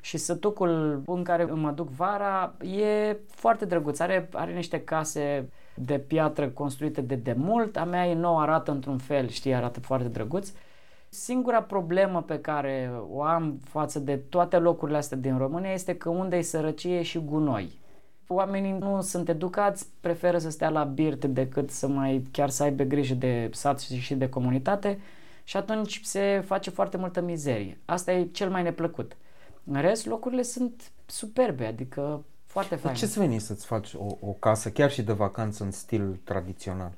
Și sătucul în care mă duc vara e foarte drăguț. Are, are niște case de piatră construite de demult. A mea e nouă, arată într-un fel, știi, arată foarte drăguț. Singura problemă pe care o am față de toate locurile astea din România este că unde e sărăcie și gunoi. Oamenii nu sunt educați, preferă să stea la birt decât să mai chiar să aibă grijă de sat și și de comunitate și atunci se face foarte multă mizerie. Asta e cel mai neplăcut. În rest, locurile sunt superbe, adică foarte De faine. ce să veni să-ți faci o, o casă, chiar și de vacanță, în stil tradițional?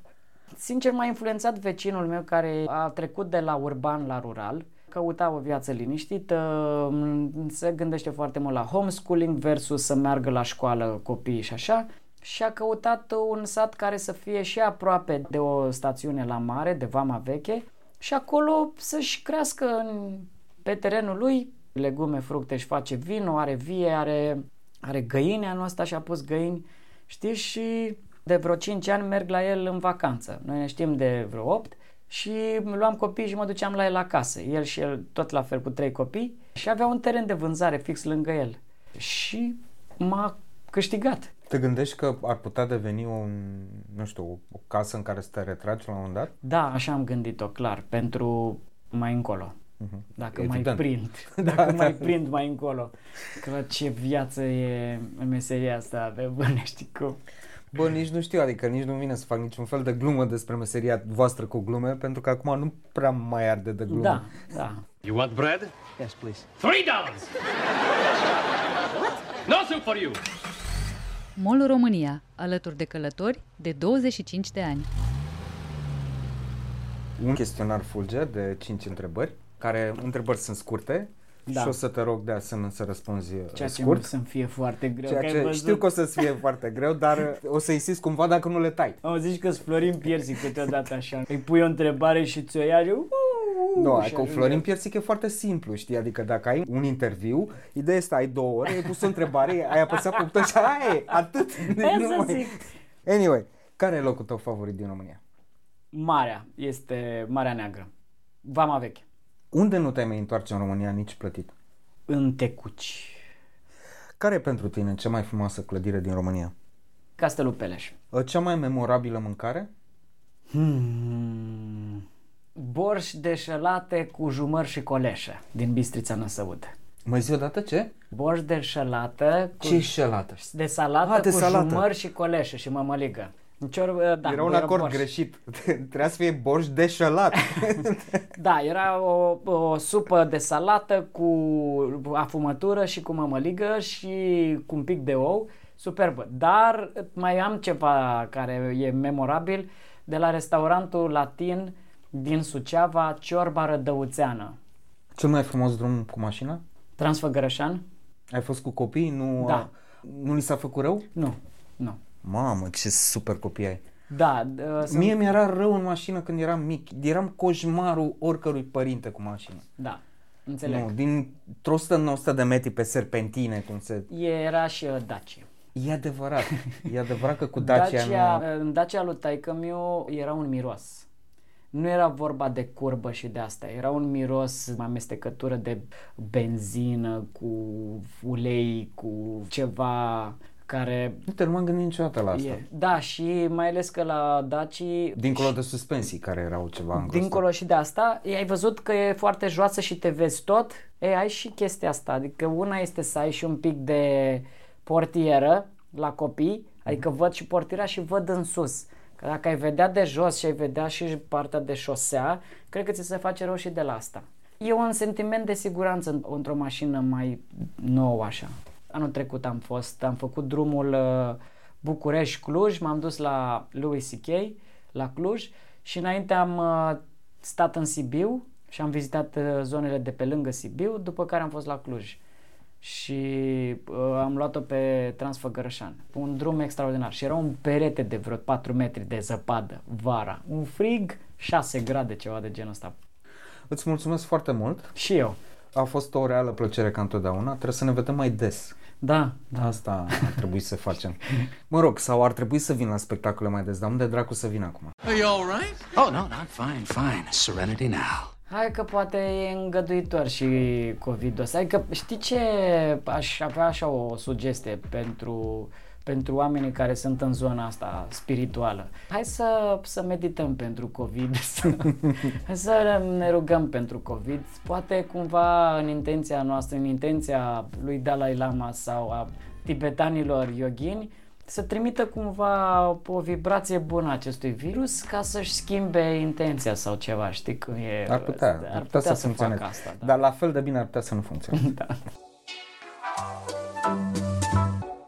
Sincer, m-a influențat vecinul meu care a trecut de la urban la rural, căuta o viață liniștită, m- se gândește foarte mult la homeschooling versus să meargă la școală copiii și așa și a căutat un sat care să fie și aproape de o stațiune la mare, de Vama Veche și acolo să-și crească în, pe terenul lui legume, fructe, își face vino, are vie, are, are găini anul ăsta și a pus găini, știi, și de vreo 5 ani merg la el în vacanță. Noi ne știm de vreo 8 și luam copii și mă duceam la el acasă. El și el tot la fel cu trei copii și avea un teren de vânzare fix lângă el. Și m-a câștigat. Te gândești că ar putea deveni un, nu știu, o casă în care să te retragi la un moment dat? Da, așa am gândit-o, clar, pentru mai încolo. Mhm. Dacă Evident. mai prind, dacă mai prind mai încolo. Că ce viață e în meseria asta, pe bune, știi cum. Bă, nici nu știu, adică nici nu vine să fac niciun fel de glumă despre meseria voastră cu glume, pentru că acum nu prea mai arde de glumă. Da, da. You want bread? Yes, please. Three dollars. No soup for you. MOL România, alături de călători de 25 de ani. Un chestionar fulger de 5 întrebări, care întrebări sunt scurte Da. și o să te rog de asemenea să răspunzi uh, Ceea ce scurt. să-mi fie foarte greu. Ceea că ai ce văzut. știu că o să-ți fie foarte greu, dar uh, o să insist cumva dacă nu le tai. Am zis că Florin Piersic câteodată așa. Îi pui o întrebare și ți-o ia și... Nu, și ai cu ajunge. Florin Piersic e foarte simplu, știi? Adică dacă ai un interviu, ideea este ai două ore, ai pus o întrebare, ai apăsat pe buton și aia e, atât. Aia Nu să mai- zic. Anyway, care e locul tău favorit din România? Marea, este Marea Neagră. Vama veche. Unde nu te-ai mai întoarce în România nici plătit? În Tecuci. Care e pentru tine cea mai frumoasă clădire din România? Castelul Peleș. Cea mai memorabilă mâncare? Hmm. Borș de șelate cu jumări și coleșe din Bistrița Năsăude. Mai zi odată ce? Borș de șelată cu... Ce șelată? De salată Ah, de cu salată. jumări și coleșe și mămăligă. În cior, da, era un acord borș. greșit. Trebuia să fie borș deșelat. Da, era o, o supă de salată cu afumătură și cu mămăligă și cu un pic de ou. Superbă. Dar mai am ceva care e memorabil de la restaurantul latin din Suceava, Ciorba Rădăuțeană. Cel mai frumos drum cu mașina? Transfăgărășan? Ai fost cu copii? Nu, Da. nu li s-a făcut rău? Nu, nu. Mamă, ce super copii ai. Da, uh, sunt... Mie mi-era rău în mașină când eram mic. Eram coșmarul oricărui părinte cu mașină. Da, înțeleg. Nu, din 100-900 de metri pe serpentine, cum se... Era și uh, Dacia. E adevărat. E adevărat că cu Dacia, Dacia nu... În Dacia lui taică meu era un miros. Nu era vorba de curbă și de asta. Era un miros, amestecătură de benzină cu ulei, cu ceva care... Nu te nu m-am gândit niciodată la asta. E, da, și mai ales că la Daci... Dincolo de suspensii care erau ceva îngrosate. Dincolo și de asta, ai văzut că e foarte joasă și te vezi tot, e, ai și chestia asta. Adică una este să ai și un pic de portieră la copii, adică văd și portiera și văd în sus. Că dacă ai vedea de jos și ai vedea și partea de șosea, cred că ți se face rău și de la asta. E un sentiment de siguranță în- într-o mașină mai nouă așa. Anul trecut am fost, am făcut drumul uh, București-Cluj, m-am dus la Louis C.K. la Cluj și înainte am uh, stat în Sibiu și am vizitat uh, zonele de pe lângă Sibiu, după care am fost la Cluj și uh, am luat-o pe Transfăgărășan. Un drum extraordinar și era un perete de vreo 4 metri de zăpadă, vara. Un frig, 6 grade, ceva de genul ăsta. Îți mulțumesc foarte mult. Și eu. A fost o reală plăcere ca întotdeauna. Trebuie să ne vedem mai des. Da, da. Asta ar trebui să facem. Mă rog, sau ar trebui să vin la spectacole mai des, dar unde dracu să vin acum? Are you all right? Oh, no, no, I'm fine, fine. Serenity now. Hai că poate e îngăduitor și COVID-ul ăsta. Adică știi ce aș avea așa o sugestie pentru, pentru oamenii care sunt în zona asta spirituală. Hai să, să medităm pentru COVID, să, hai să ne rugăm pentru COVID. Poate cumva în intenția noastră, în intenția lui Dalai Lama sau a tibetanilor yogini, să trimită cumva o vibrație bună acestui virus ca să-și schimbe intenția sau ceva, știi cum e? Ar putea, ar putea, putea să, să funcționeze. facă asta, da. Dar la fel de bine ar putea să nu funcționeze. da.